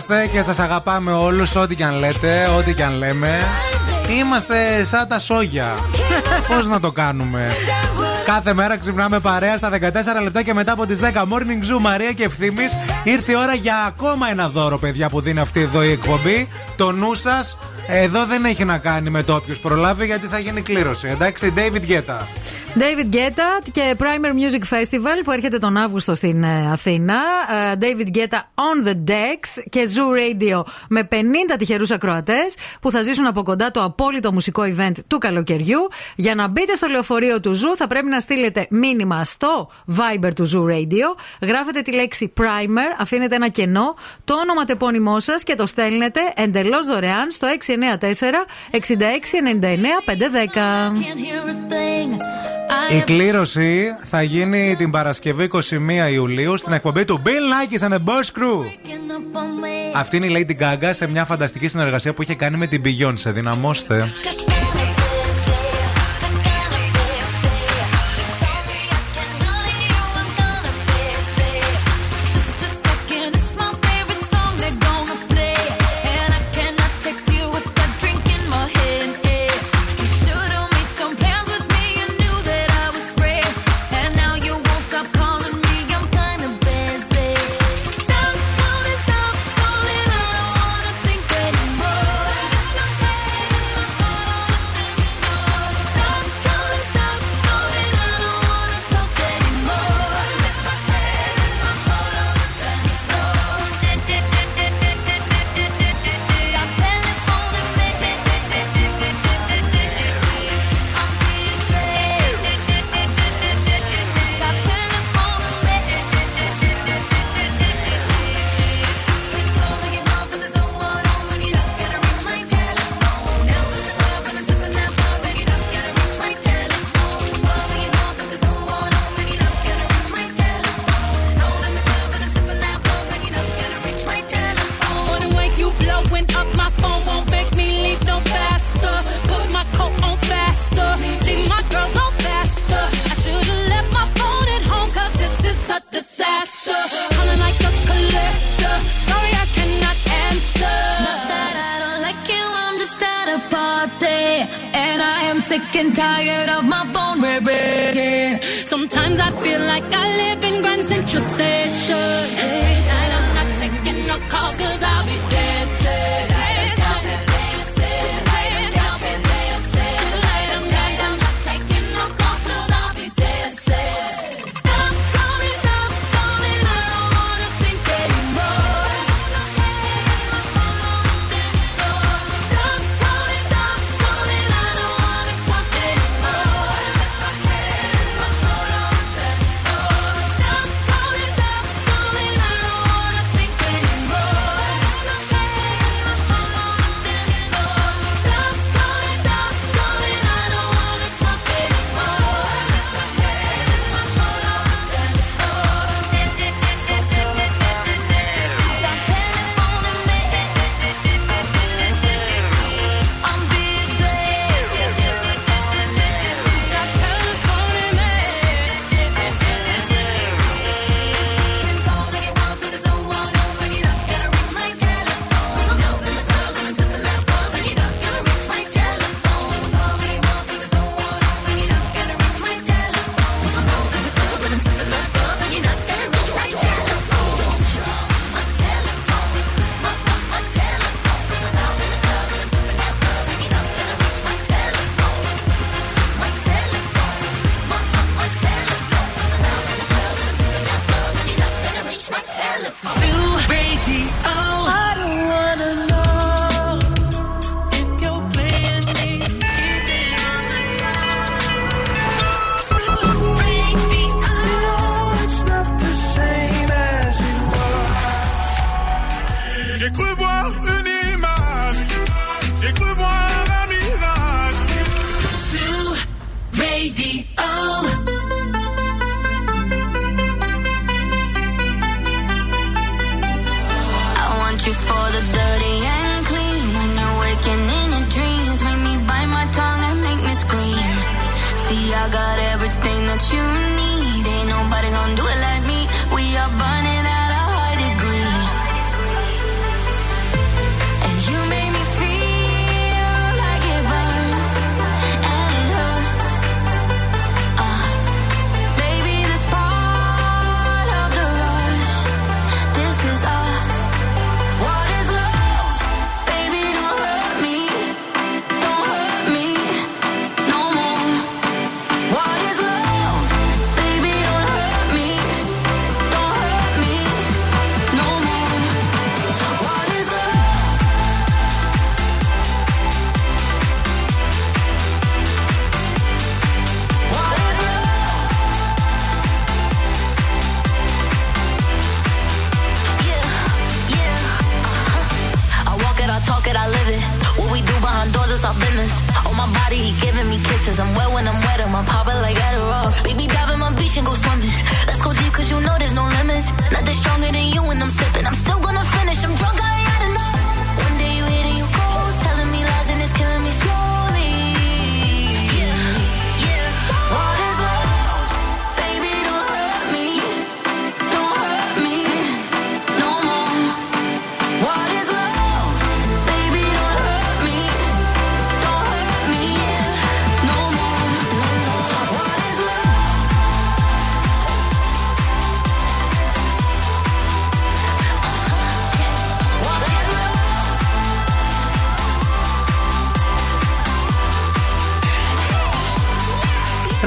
είμαστε και σας αγαπάμε όλους, ό,τι και αν λέτε, ό,τι και αν λέμε. Είμαστε σαν τα σόγια. (laughs) Πώς να το κάνουμε; Κάθε μέρα ξυπνάμε παρέα στα 14 λεπτά και μετά από τις 10 morning zoo Μαρία και ευθύνη ήρθε η ώρα για ακόμα ένα δώρο, παιδιά, που δίνει αυτή εδώ η εκπομπή. Το νου σας εδώ δεν έχει να κάνει με το όποιο προλάβει γιατί θα γίνει κλήρωση. Εντάξει, David Guetta. David Guetta και Primer Music Festival που έρχεται τον Αύγουστο στην ε, Αθήνα. Ε, David Guetta on the decks και Zoo Radio με 50 τυχερούς ακροατές που θα ζήσουν από κοντά το απόλυτο μουσικό event του καλοκαιριού. Για να μπείτε στο λεωφορείο του Zoo θα πρέπει να στείλετε μήνυμα στο Viber του Zoo Radio. Γράφετε τη λέξη Primer, αφήνετε ένα κενό, το όνομα τεπώνυμό σας και το στέλνετε εντελώς δωρεάν στο 694 6699 510. Η κλήρωση θα γίνει την Παρασκευή 21 Ιουλίου στην εκπομπή του Bill Nikes and the Boss Crew. Αυτή είναι η Lady Gaga σε μια φανταστική συνεργασία που είχε κάνει με την Beyoncé. Δυναμώστε.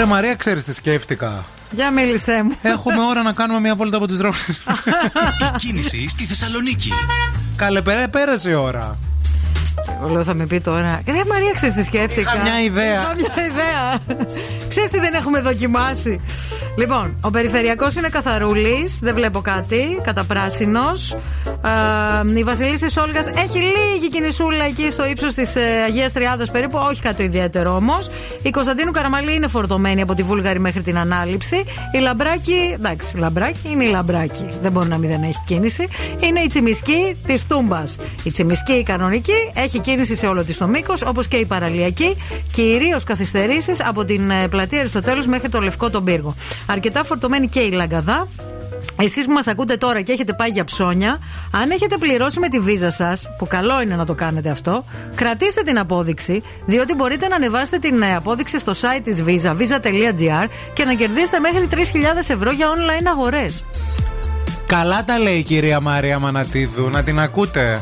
Ρε Μαρία, ξέρεις τι σκέφτηκα; Για μίλησέ μου. Έχουμε ώρα να κάνουμε μια βόλτα από τι δρόμους. Η κίνηση στη Θεσσαλονίκη. Καλεπέρα, πέρασε η ώρα. Όλο θα με πει τώρα. Ρε Μαρία, ξέρεις τι σκέφτηκα; Είχα μια ιδέα. Είχα μια ιδέα. (laughs) ξέρεις τι δεν έχουμε δοκιμάσει; Λοιπόν, ο περιφερειακός είναι καθαρούλης. Δεν βλέπω κάτι. Καταπράσινος. Ε, η Βασιλίση Όλγας έχει λίγη κινησούλα εκεί στο ύψος της ε, Αγίας Τριάδα περίπου. Όχι κάτι ιδιαίτερο όμως. Η Κωνσταντίνου Καραμαλή είναι φορτωμένη από τη Βούλγαρη μέχρι την ανάληψη. Η Λαμπράκη. Εντάξει, Λαμπράκη είναι η Λαμπράκη. Δεν μπορεί να μην δεν έχει κίνηση. Είναι η Τσιμισκή της Τούμπας. Η Τσιμισκή η κανονική έχει κίνηση σε όλο της το μήκος, όπως και η παραλιακή, κυρίως καθυστερήσεις από την ε, πλατεία Αριστοτέλους μέχρι το Λευκό τον Πύργο. Αρκετά φορτωμένη και η Λαγκαδά. Εσείς που μας ακούτε τώρα και έχετε πάει για ψώνια, αν έχετε πληρώσει με τη βίζα σας, που καλό είναι να το κάνετε αυτό, κρατήστε την απόδειξη, διότι μπορείτε να ανεβάσετε την ε, απόδειξη στο site της Visa, visa.gr και να κερδίσετε μέχρι 3.000 ευρώ για online αγορές. Καλά τα λέει η κυρία Μαρία Μανατίδου, να την ακούτε.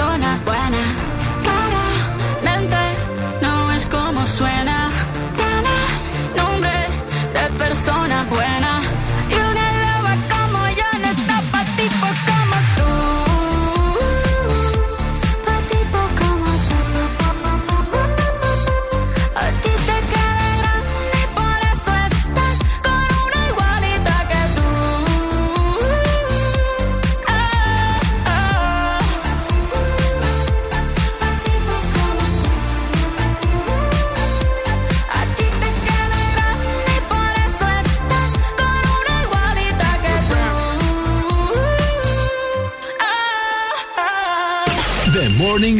persona buena.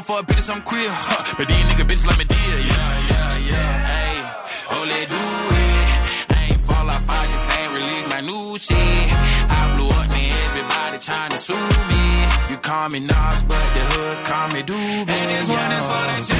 I don't fuck bitches, I'm queer, huh? But these nigga bitches like me dear, yeah, yeah, yeah. Hey, oh, let do it. I ain't fall off, I just ain't release my new shit. I blew up, man, everybody trying to sue me. You call me Nas, but the hood call me Doobie. And this one is for the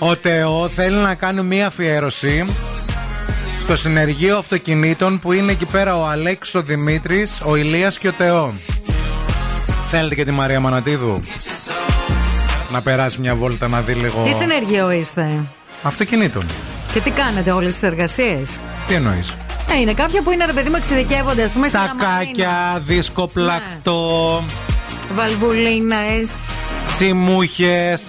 Just tell 'em Ο Τεό θέλει να κάνει μία αφιέρωση στο συνεργείο αυτοκινήτων που είναι εκεί πέρα ο Αλέξης, ο Δημήτρης, ο Ηλίας και ο Τεό. Θέλετε και τη Μαρία Μανατίδου να περάσει μια βόλτα να δει λίγο Τι συνεργείο είστε; αυτοκινήτων. και τι κάνετε όλες τις εργασίες; Τι εννοείς; Ε, είναι κάποια που είναι ρε παιδί μου εξειδικεύονται, ας πούμε, στην Τακάκια, δίσκοπλακτό, Βαλβουλίνες. τσιμούχες.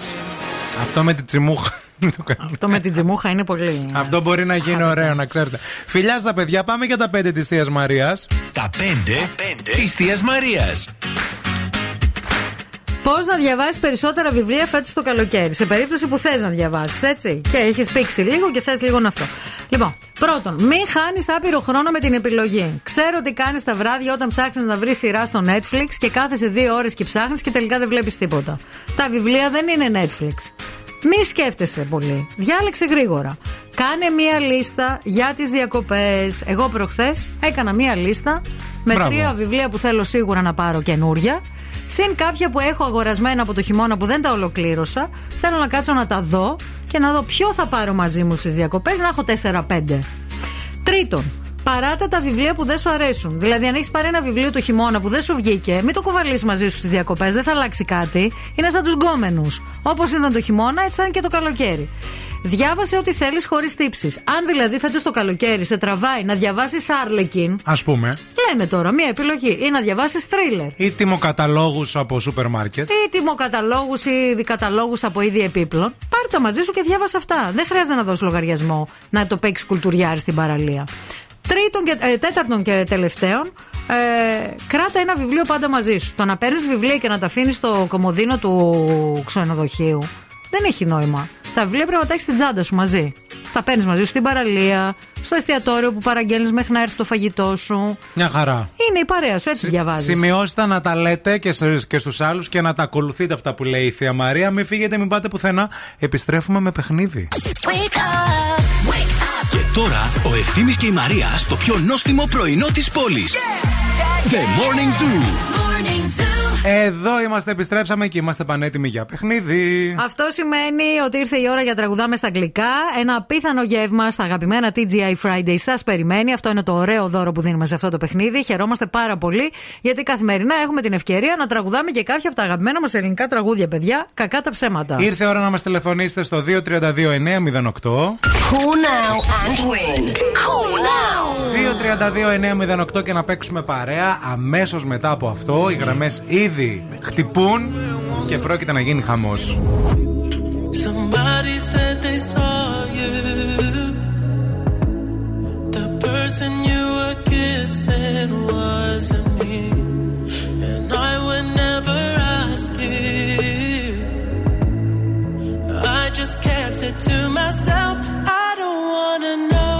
Αυτό με τη τσιμούχα. μην το κάνω. Αυτό με την τζιμούχα είναι πολύ. Αυτό μπορεί να γίνει ωραίο, να ξέρετε. Φιλιά στα παιδιά, πάμε για τα πέντε της Θείας Μαρίας. Τα πέντε, της Θείας Μαρίας. Πώς να διαβάσεις περισσότερα βιβλία φέτος το καλοκαίρι, σε περίπτωση που θες να διαβάσεις, έτσι. Και έχεις πήξει λίγο και θες λίγο αυτό. Λοιπόν, πρώτον, μην χάνεις άπειρο χρόνο με την επιλογή. Ξέρω τι κάνεις τα βράδια όταν ψάχνεις να βρεις σειρά στο Netflix και κάθεσαι δύο ώρες και ψάχνεις και τελικά δεν βλέπεις τίποτα. Τα βιβλία δεν είναι Netflix. Μη σκέφτεσαι πολύ. Διάλεξε γρήγορα. Κάνε μία λίστα για τις διακοπές. Εγώ προχθές έκανα μία λίστα με Μπράβο. τρία βιβλία που θέλω σίγουρα να πάρω καινούρια. Συν κάποια που έχω αγορασμένα από το χειμώνα που δεν τα ολοκλήρωσα. Θέλω να κάτσω να τα δω και να δω ποιο θα πάρω μαζί μου στις διακοπές. Να έχω 4-5. Τρίτον, παράτα τα βιβλία που δεν σου αρέσουν. Δηλαδή, αν έχεις πάρει ένα βιβλίο το χειμώνα που δεν σου βγήκε, μην το κουβαλήσεις μαζί σου στις διακοπές, δεν θα αλλάξει κάτι. Είναι σαν τους γκόμενους. Όπως ήταν το χειμώνα, έτσι θα είναι και το καλοκαίρι. Διάβασε ό,τι θέλεις χωρίς τύψεις. Αν δηλαδή φέτος το καλοκαίρι σε τραβάει να διαβάσεις Άρλεκιν, Α πούμε. λέμε τώρα μία επιλογή, ή να διαβάσεις τρίλερ. Ή τιμοκαταλόγους από σούπερ μάρκετ. Ή τιμοκαταλόγους ή δικαταλόγους από είδη επίπλων. Πάρε τα μαζί σου και διάβασε αυτά. Δεν χρειάζεται να δώσεις λογαριασμό να το παίξεις κουλτουριάρι στην παραλία. Τρίτον και, ε, τέταρτον και τελευταίον, ε, κράτα ένα βιβλίο πάντα μαζί σου. Το να παίρνεις βιβλία και να τα αφήνεις στο κομμωδίνο του ξενοδοχείου δεν έχει νόημα. Τα βιβλία πρέπει να τα έχεις στην τσάντα σου μαζί. Τα παίρνεις μαζί σου στην παραλία, στο εστιατόριο που παραγγέλνεις μέχρι να έρθει το φαγητό σου. Μια χαρά. Είναι η παρέα σου, έτσι διαβάζεις. Σημειώστε να τα λέτε και, σε- και στους άλλους και να τα ακολουθείτε αυτά που λέει η Θεία Μαρία. Μην φύγετε, μην πάτε πουθενά. Επιστρέφουμε με παιχνίδι. Και τώρα ο Ευθύμης και η Μαρία στο πιο νόστιμο πρωινό της πόλης. The Morning Zoo. Εδώ είμαστε, επιστρέψαμε και είμαστε πανέτοιμοι για παιχνίδι. Αυτό σημαίνει ότι ήρθε η ώρα για τραγουδάμε στα αγγλικά. Ένα απίθανο γεύμα στα αγαπημένα TGI Friday σας περιμένει. Αυτό είναι το ωραίο δώρο που δίνουμε σε αυτό το παιχνίδι. Χαιρόμαστε πάρα πολύ γιατί καθημερινά έχουμε την ευκαιρία να τραγουδάμε και κάποια από τα αγαπημένα μας ελληνικά τραγούδια, παιδιά. Κακά τα ψέματα. Ήρθε η ώρα να μας τηλεφωνήσετε στο 232-908. Call now and win. Call now. 232-908 και να παίξουμε παρέα. Αμέσως μετά από αυτό οι γραμμές ήδη χτυπούν και πρόκειται να γίνει χαμός. I don't know.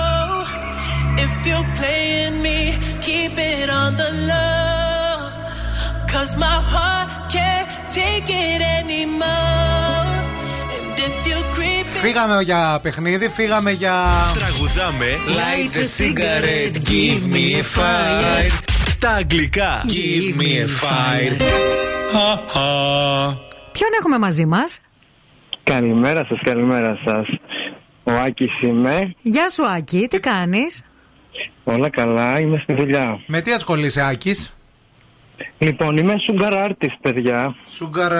Wanna know if you're playing me, keep it on the low. Cause my heart can't take it anymore. And if you creep Φύγαμε για παιχνίδι, φύγαμε για. Τραγουδάμε Light the cigarette, give me a fire. Στα αγγλικά Give me a fire Ποιον έχουμε μαζί μα. Καλημέρα σας, καλημέρα σας. Ο Άκης είμαι. Γεια σου, Άκη, τι κάνει. Όλα καλά, είμαι στη δουλειά. Με τι ασχολείσαι, Άκης; Λοιπόν, είμαι sugar artist, παιδιά. Sugar...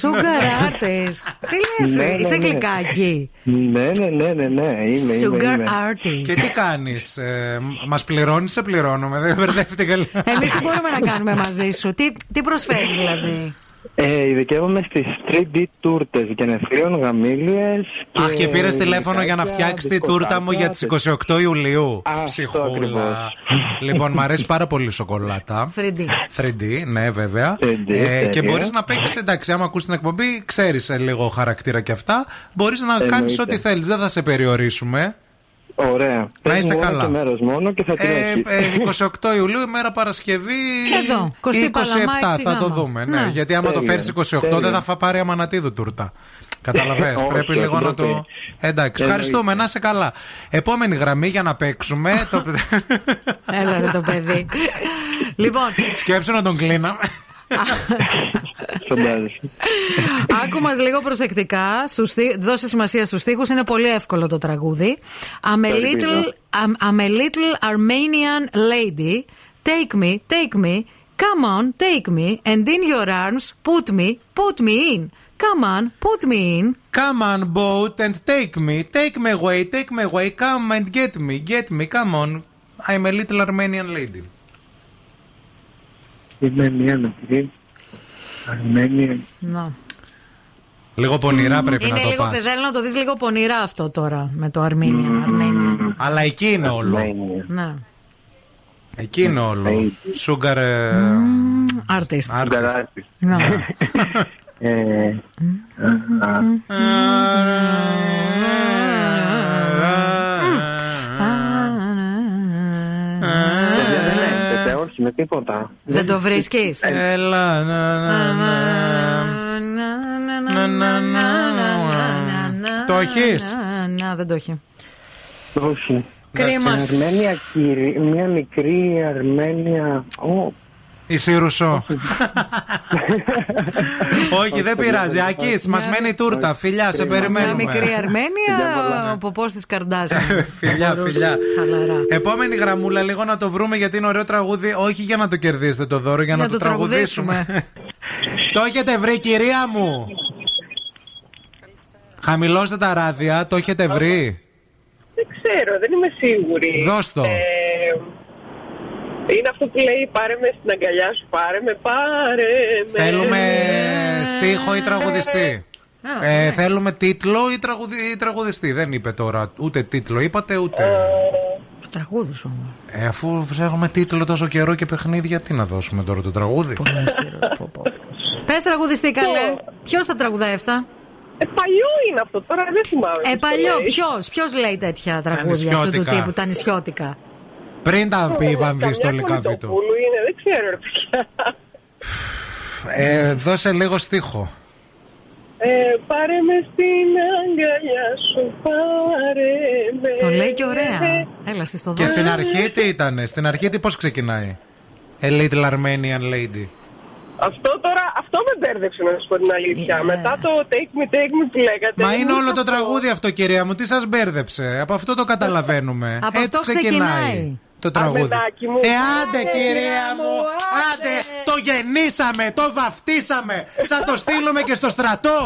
Sugar artist. Τι λες, Ναι, ναι, είσαι ναι. γλυκάκι. Ναι, ναι, ναι, ναι, ναι. Είμαι, Sugar είμαι, είμαι. artist. Και τι κάνεις, ε, μας πληρώνεις, σε πληρώνουμε. Δεν μπερδεύτηκα λίγο. Εμείς τι μπορούμε να κάνουμε μαζί σου, τι, τι προσφέρεις δηλαδή; Ε, ειδικεύομαι στις 3D τούρτες γενεθλίων, γαμήλιες Αχ, και πήρες τηλέφωνο για να γλυκάκια, φτιάξεις τη τούρτα μου για τις 28 Ιουλίου. Ψυχούλα. ακριβώς. λοιπόν, μου αρέσει πάρα πολύ η σοκολάτα. 3D. 3D, ναι, βέβαια. 3D, Ε, και τέλεια. μπορείς να παίξεις, εντάξει, άμα ακούς την εκπομπή, ξέρεις λίγο χαρακτήρα και αυτά. Μπορείς να κάνεις Εννοείται. ό,τι θέλεις. Δεν θα σε περιορίσουμε. Ωραία. Να Πες είσαι μου όρο καλά. και μέρος μόνο και θα την Ε, έχεις. ε, 28 Ιουλίου, ημέρα Παρασκευή. Εδώ, 27 20 Παλαμά, θα το γάμα. δούμε. Ναι, Ναι. γιατί άμα το Τέλεια, φέρεις 28 τέλεια. δεν θα φα πάρει αμανατίδου τούρτα. Καταλαβες, Όχι, πρέπει όχι, λίγο να δεν το. πει. Εντάξει, Εννοείται. ευχαριστούμε, να είσαι καλά. Επόμενη γραμμή για να παίξουμε. το... Έλα ρε το παιδί. (laughs) λοιπόν, Σκέψου να τον κλείναμε. Φαντάζεσαι. άκου μας λίγο προσεκτικά. Στους στί- Δώσε σημασία στους στίχους. Είναι πολύ εύκολο το τραγούδι. I'm a Το little, ελπίζω. I'm, I'm a little Armenian lady. Take me, take me. Come on, take me. And in your arms, put me, put me in. Come on, put me in. Come on, boat and take me. Take me away, take me away. Come and get me, get me. Come on. I'm a little Armenian lady. Είμαι μια μικρή Αρμένια. Να. Λίγο πονηρά πρέπει Είναι να το λίγο, πας. θέλω να το δεις λίγο πονηρά αυτό τώρα με το Armenian. Armenian. Αλλά εκεί είναι όλο. Ναι. Εκεί είναι όλο. Sugar. ε, Artist. artist. Όχι με τίποτα. Δεν το βρίσκεις. Έλα, να, να, να. Το έχεις? Να, δεν το έχει. Όχι. Κρίμα. Αρμένια, κύριε, μια μικρή Αρμένια. Ω, Είσαι Ρουσό. Όχι, δεν πειράζει. Ακή, μας μένει η τούρτα. Φιλιά, σε Μια περιμένουμε. μικρή Αρμένια, ο ποπό τη Καρντάση. Φιλιά, φιλιά. Χαλαρά. Επόμενη γραμμούλα, λίγο να το βρούμε γιατί είναι ωραίο τραγούδι. Όχι για να το κερδίσετε το δώρο, για να το τραγουδήσουμε. Το έχετε βρει, κυρία μου; Χαμηλώστε τα ράδια, το έχετε βρει; Δεν ξέρω, δεν είμαι σίγουρη. Δώσ' το. Ε, είναι αυτό που λέει πάρε με στην αγκαλιά σου, πάρε με, πάρε με. Θέλουμε στίχο ή τραγουδιστή. Ε, θέλουμε τίτλο ή, τραγουδι... ή τραγουδιστή. Δεν είπε τώρα ούτε τίτλο, είπατε ούτε. Ο τραγούδι όμως. Ε, αφού ψάχνουμε τίτλο τόσο καιρό και παιχνίδια, τι να δώσουμε τώρα το τραγούδι; (laughs) Πες τραγουδιστή, καλέ. Ποιος θα τραγουδάει αυτά; Ε, παλιό είναι αυτό, τώρα δεν θυμάμαι. Ε, ποιος το παλιό, λέει. ποιος, ποιος λέει τέτοια τραγούδια αυτού του νησιώτικα. τύπου, τα νησιώτικα. Πριν τα πει η Καμιά Βαμβιστολικά Βίτο. Κολυτοπούλου είναι, δεν ξέρω ρε παιδιά. Ε, δώσε λίγο στίχο. Ε, πάρε με στην αγκαλιά σου, πάρε με. Το λέει και ωραία. Έλα, στη το Και δώσω. στην αρχή τι ήταν, στην αρχή τι πώς ξεκινάει; A little Armenian lady. Αυτό τώρα, αυτό με μπέρδεψε να σου πω την αλήθεια. Μετά το take me, take me που λέγατε. Μα είναι ήμουν όλο το αυτό. τραγούδι αυτό κυρία μου, τι σας μπέρδεψε; Από αυτό το καταλαβαίνουμε. Από Έτσι αυτό ξεκινάει το τραγούδι. Ε, μου. Άντε, κυρία μου, άντε. Το γεννήσαμε, το βαφτίσαμε. Θα το στείλουμε και στο στρατό.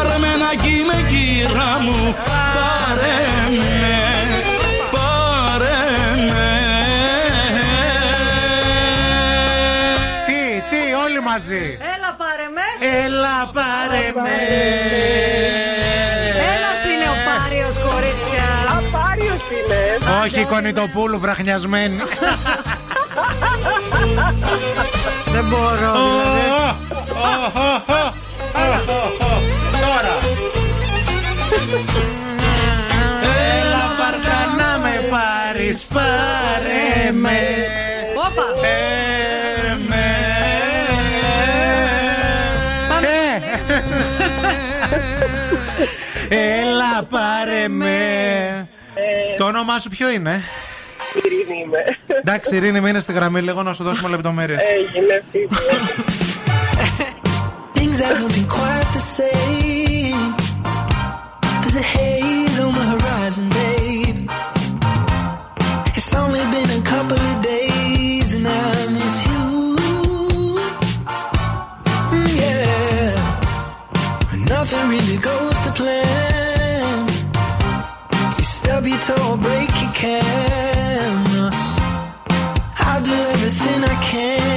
Αρμενάκι με κύρα μου, πάρε με, πάρε με. Τι, τι, όλοι μαζί. Έλα πάρε με. Έλα πάρε με. Όχι, Κονιτοπούλου, βραχνιασμένη. Δεν μπορώ. Δηλαδή. Τώρα. Έλα πάρτα να με πάρεις, πάρε με. Όπα. Ε. Έλα πάρε με το όνομά σου ποιο είναι; Ειρήνη είμαι. Εντάξει, Ειρήνη, μείνε στη γραμμή λίγο να σου δώσουμε λεπτομέρειες. Έγινε, so I'll break your camera. I'll do everything I can.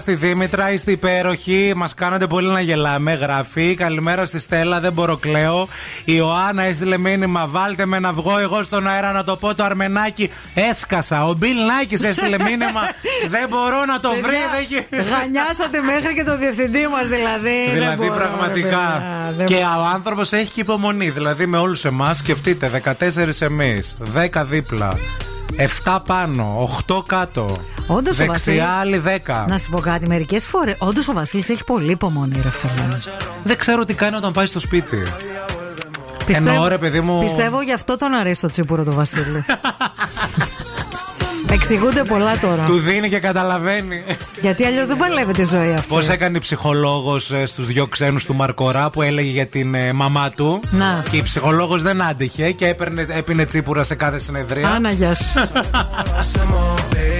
Στη Δήμητρα, είστε υπέροχοι. Μας κάνατε πολύ να γελάμε. Γραφή. Καλημέρα στη Στέλλα, δεν μπορώ κλαίω. Η Ιωάννα έστειλε μήνυμα. Βάλτε με να βγω εγώ στον αέρα να το πω το αρμενάκι. Έσκασα. Ο Μπιλ Νάκης έστειλε μήνυμα. δεν μπορώ να το βρει. Παιδιά, δεν γι- Γανιάσατε μέχρι και το διευθυντή μας δηλαδή. Δεν Δηλαδή μπορώ, ρε πραγματικά. παιδιά, δεν Και μπορώ. ο άνθρωπος έχει και υπομονή. Δηλαδή με όλους εμάς, σκεφτείτε, 14 εμείς, 10 δίπλα, 7 πάνω, 8 κάτω. Όντως ο Δεξιά Βασίλης- άλλοι 10. Να σου πω κάτι, μερικές φορέ. Όντως ο Βασίλης έχει πολύ υπομονή, ρε φίλε. Δεν ξέρω τι κάνει όταν πάει στο σπίτι. Πιστεύω- Εννοώ, ρε παιδί μου. Πιστεύω γι' αυτό τον αρέσει το τσίπουρο του Βασίλη. (laughs) Εξηγούνται πολλά τώρα. Του δίνει και καταλαβαίνει. Γιατί αλλιώς δεν παλεύεται η ζωή αυτή. Πώς έκανε η ψυχολόγος στους δύο ξένους του Μαρκορά που έλεγε για την ε, μαμά του; Να. Και η ψυχολόγος δεν άντεχε και έπαιρνε, έπινε τσίπουρα σε κάθε συνεδρία. Άνα, γεια σου. (laughs)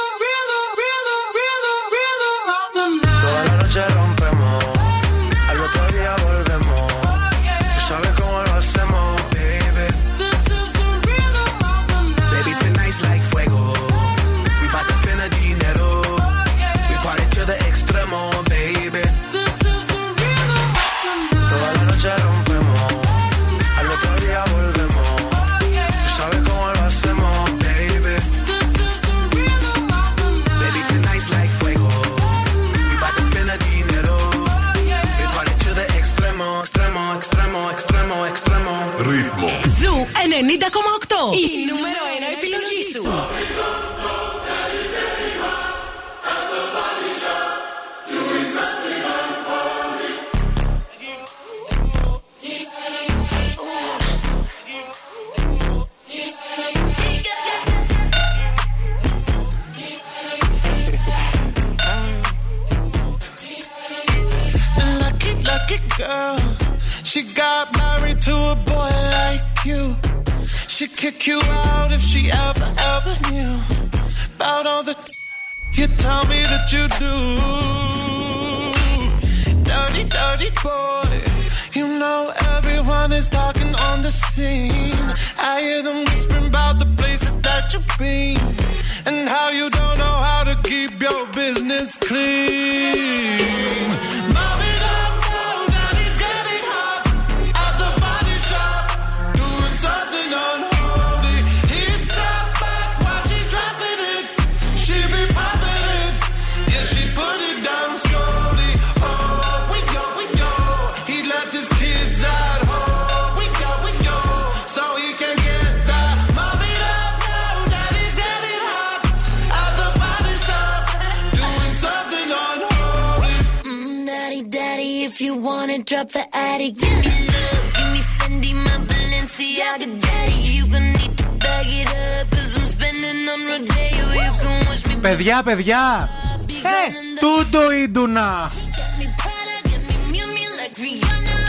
the attic. Give me love, give me Fendi, my Balenciaga daddy. You gonna need to bag it up, cause I'm spending on Rodeo. You can watch me Παιδιά, παιδιά! Ε, Τούτο ίντουνα!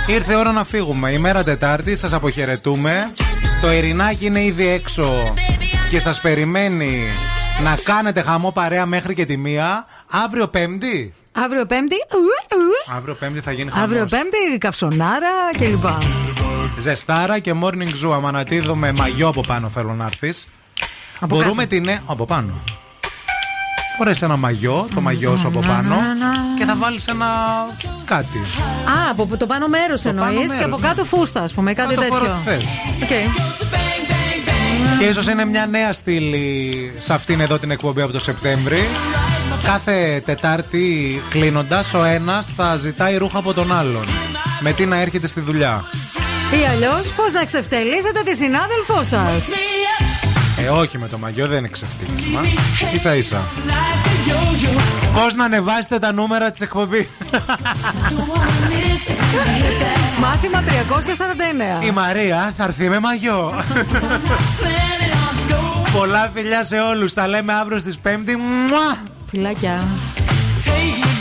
Ήρθε η ώρα να φύγουμε. Ημέρα Τετάρτη, σας αποχαιρετούμε. Το Ειρηνάκι είναι ήδη έξω και σας περιμένει να κάνετε χαμό παρέα μέχρι και τη μία. Αύριο Πέμπτη. Αύριο Πέμπτη. ουε, ουε. Αύριο Πέμπτη θα γίνει χαμός. Αύριο Πέμπτη, καυσονάρα κλπ. Ζεστάρα και morning zoo. Αμανατίδο με μαγιό από πάνω θέλω να έρθεις. Από Μπορούμε κάτω. την. ε, Από πάνω. Φορές ένα μαγιό, το μαγιό σου από πάνω και θα βάλεις ένα κάτι. Α, από το πάνω μέρος πάνω εννοείς και μέρος, από ναι. κάτω φούστα, ας πούμε, κάτι Κάτω φορά τέτοιο. τι θες. Οκ. Και ίσως είναι μια νέα στήλη σε αυτήν εδώ την εκπομπή από το Σεπτέμβρη. Κάθε Τετάρτη κλείνοντας, ο ένας θα ζητάει ρούχα από τον άλλον. Με τι να έρχεται στη δουλειά; Ή αλλιώς, πώς να ξεφτελίσετε τη συνάδελφό σας; Ε, όχι με το μαγιό, δεν είναι ξεφτύλισμα. σα ίσα. Πώς να ανεβάσετε τα νούμερα της εκπομπής; Μάθημα 349. Η Μαρία θα έρθει με μαγιό. Πολλά φιλιά σε όλους. Τα λέμε αύριο στις 5. Μουα! Φιλάκια. Take me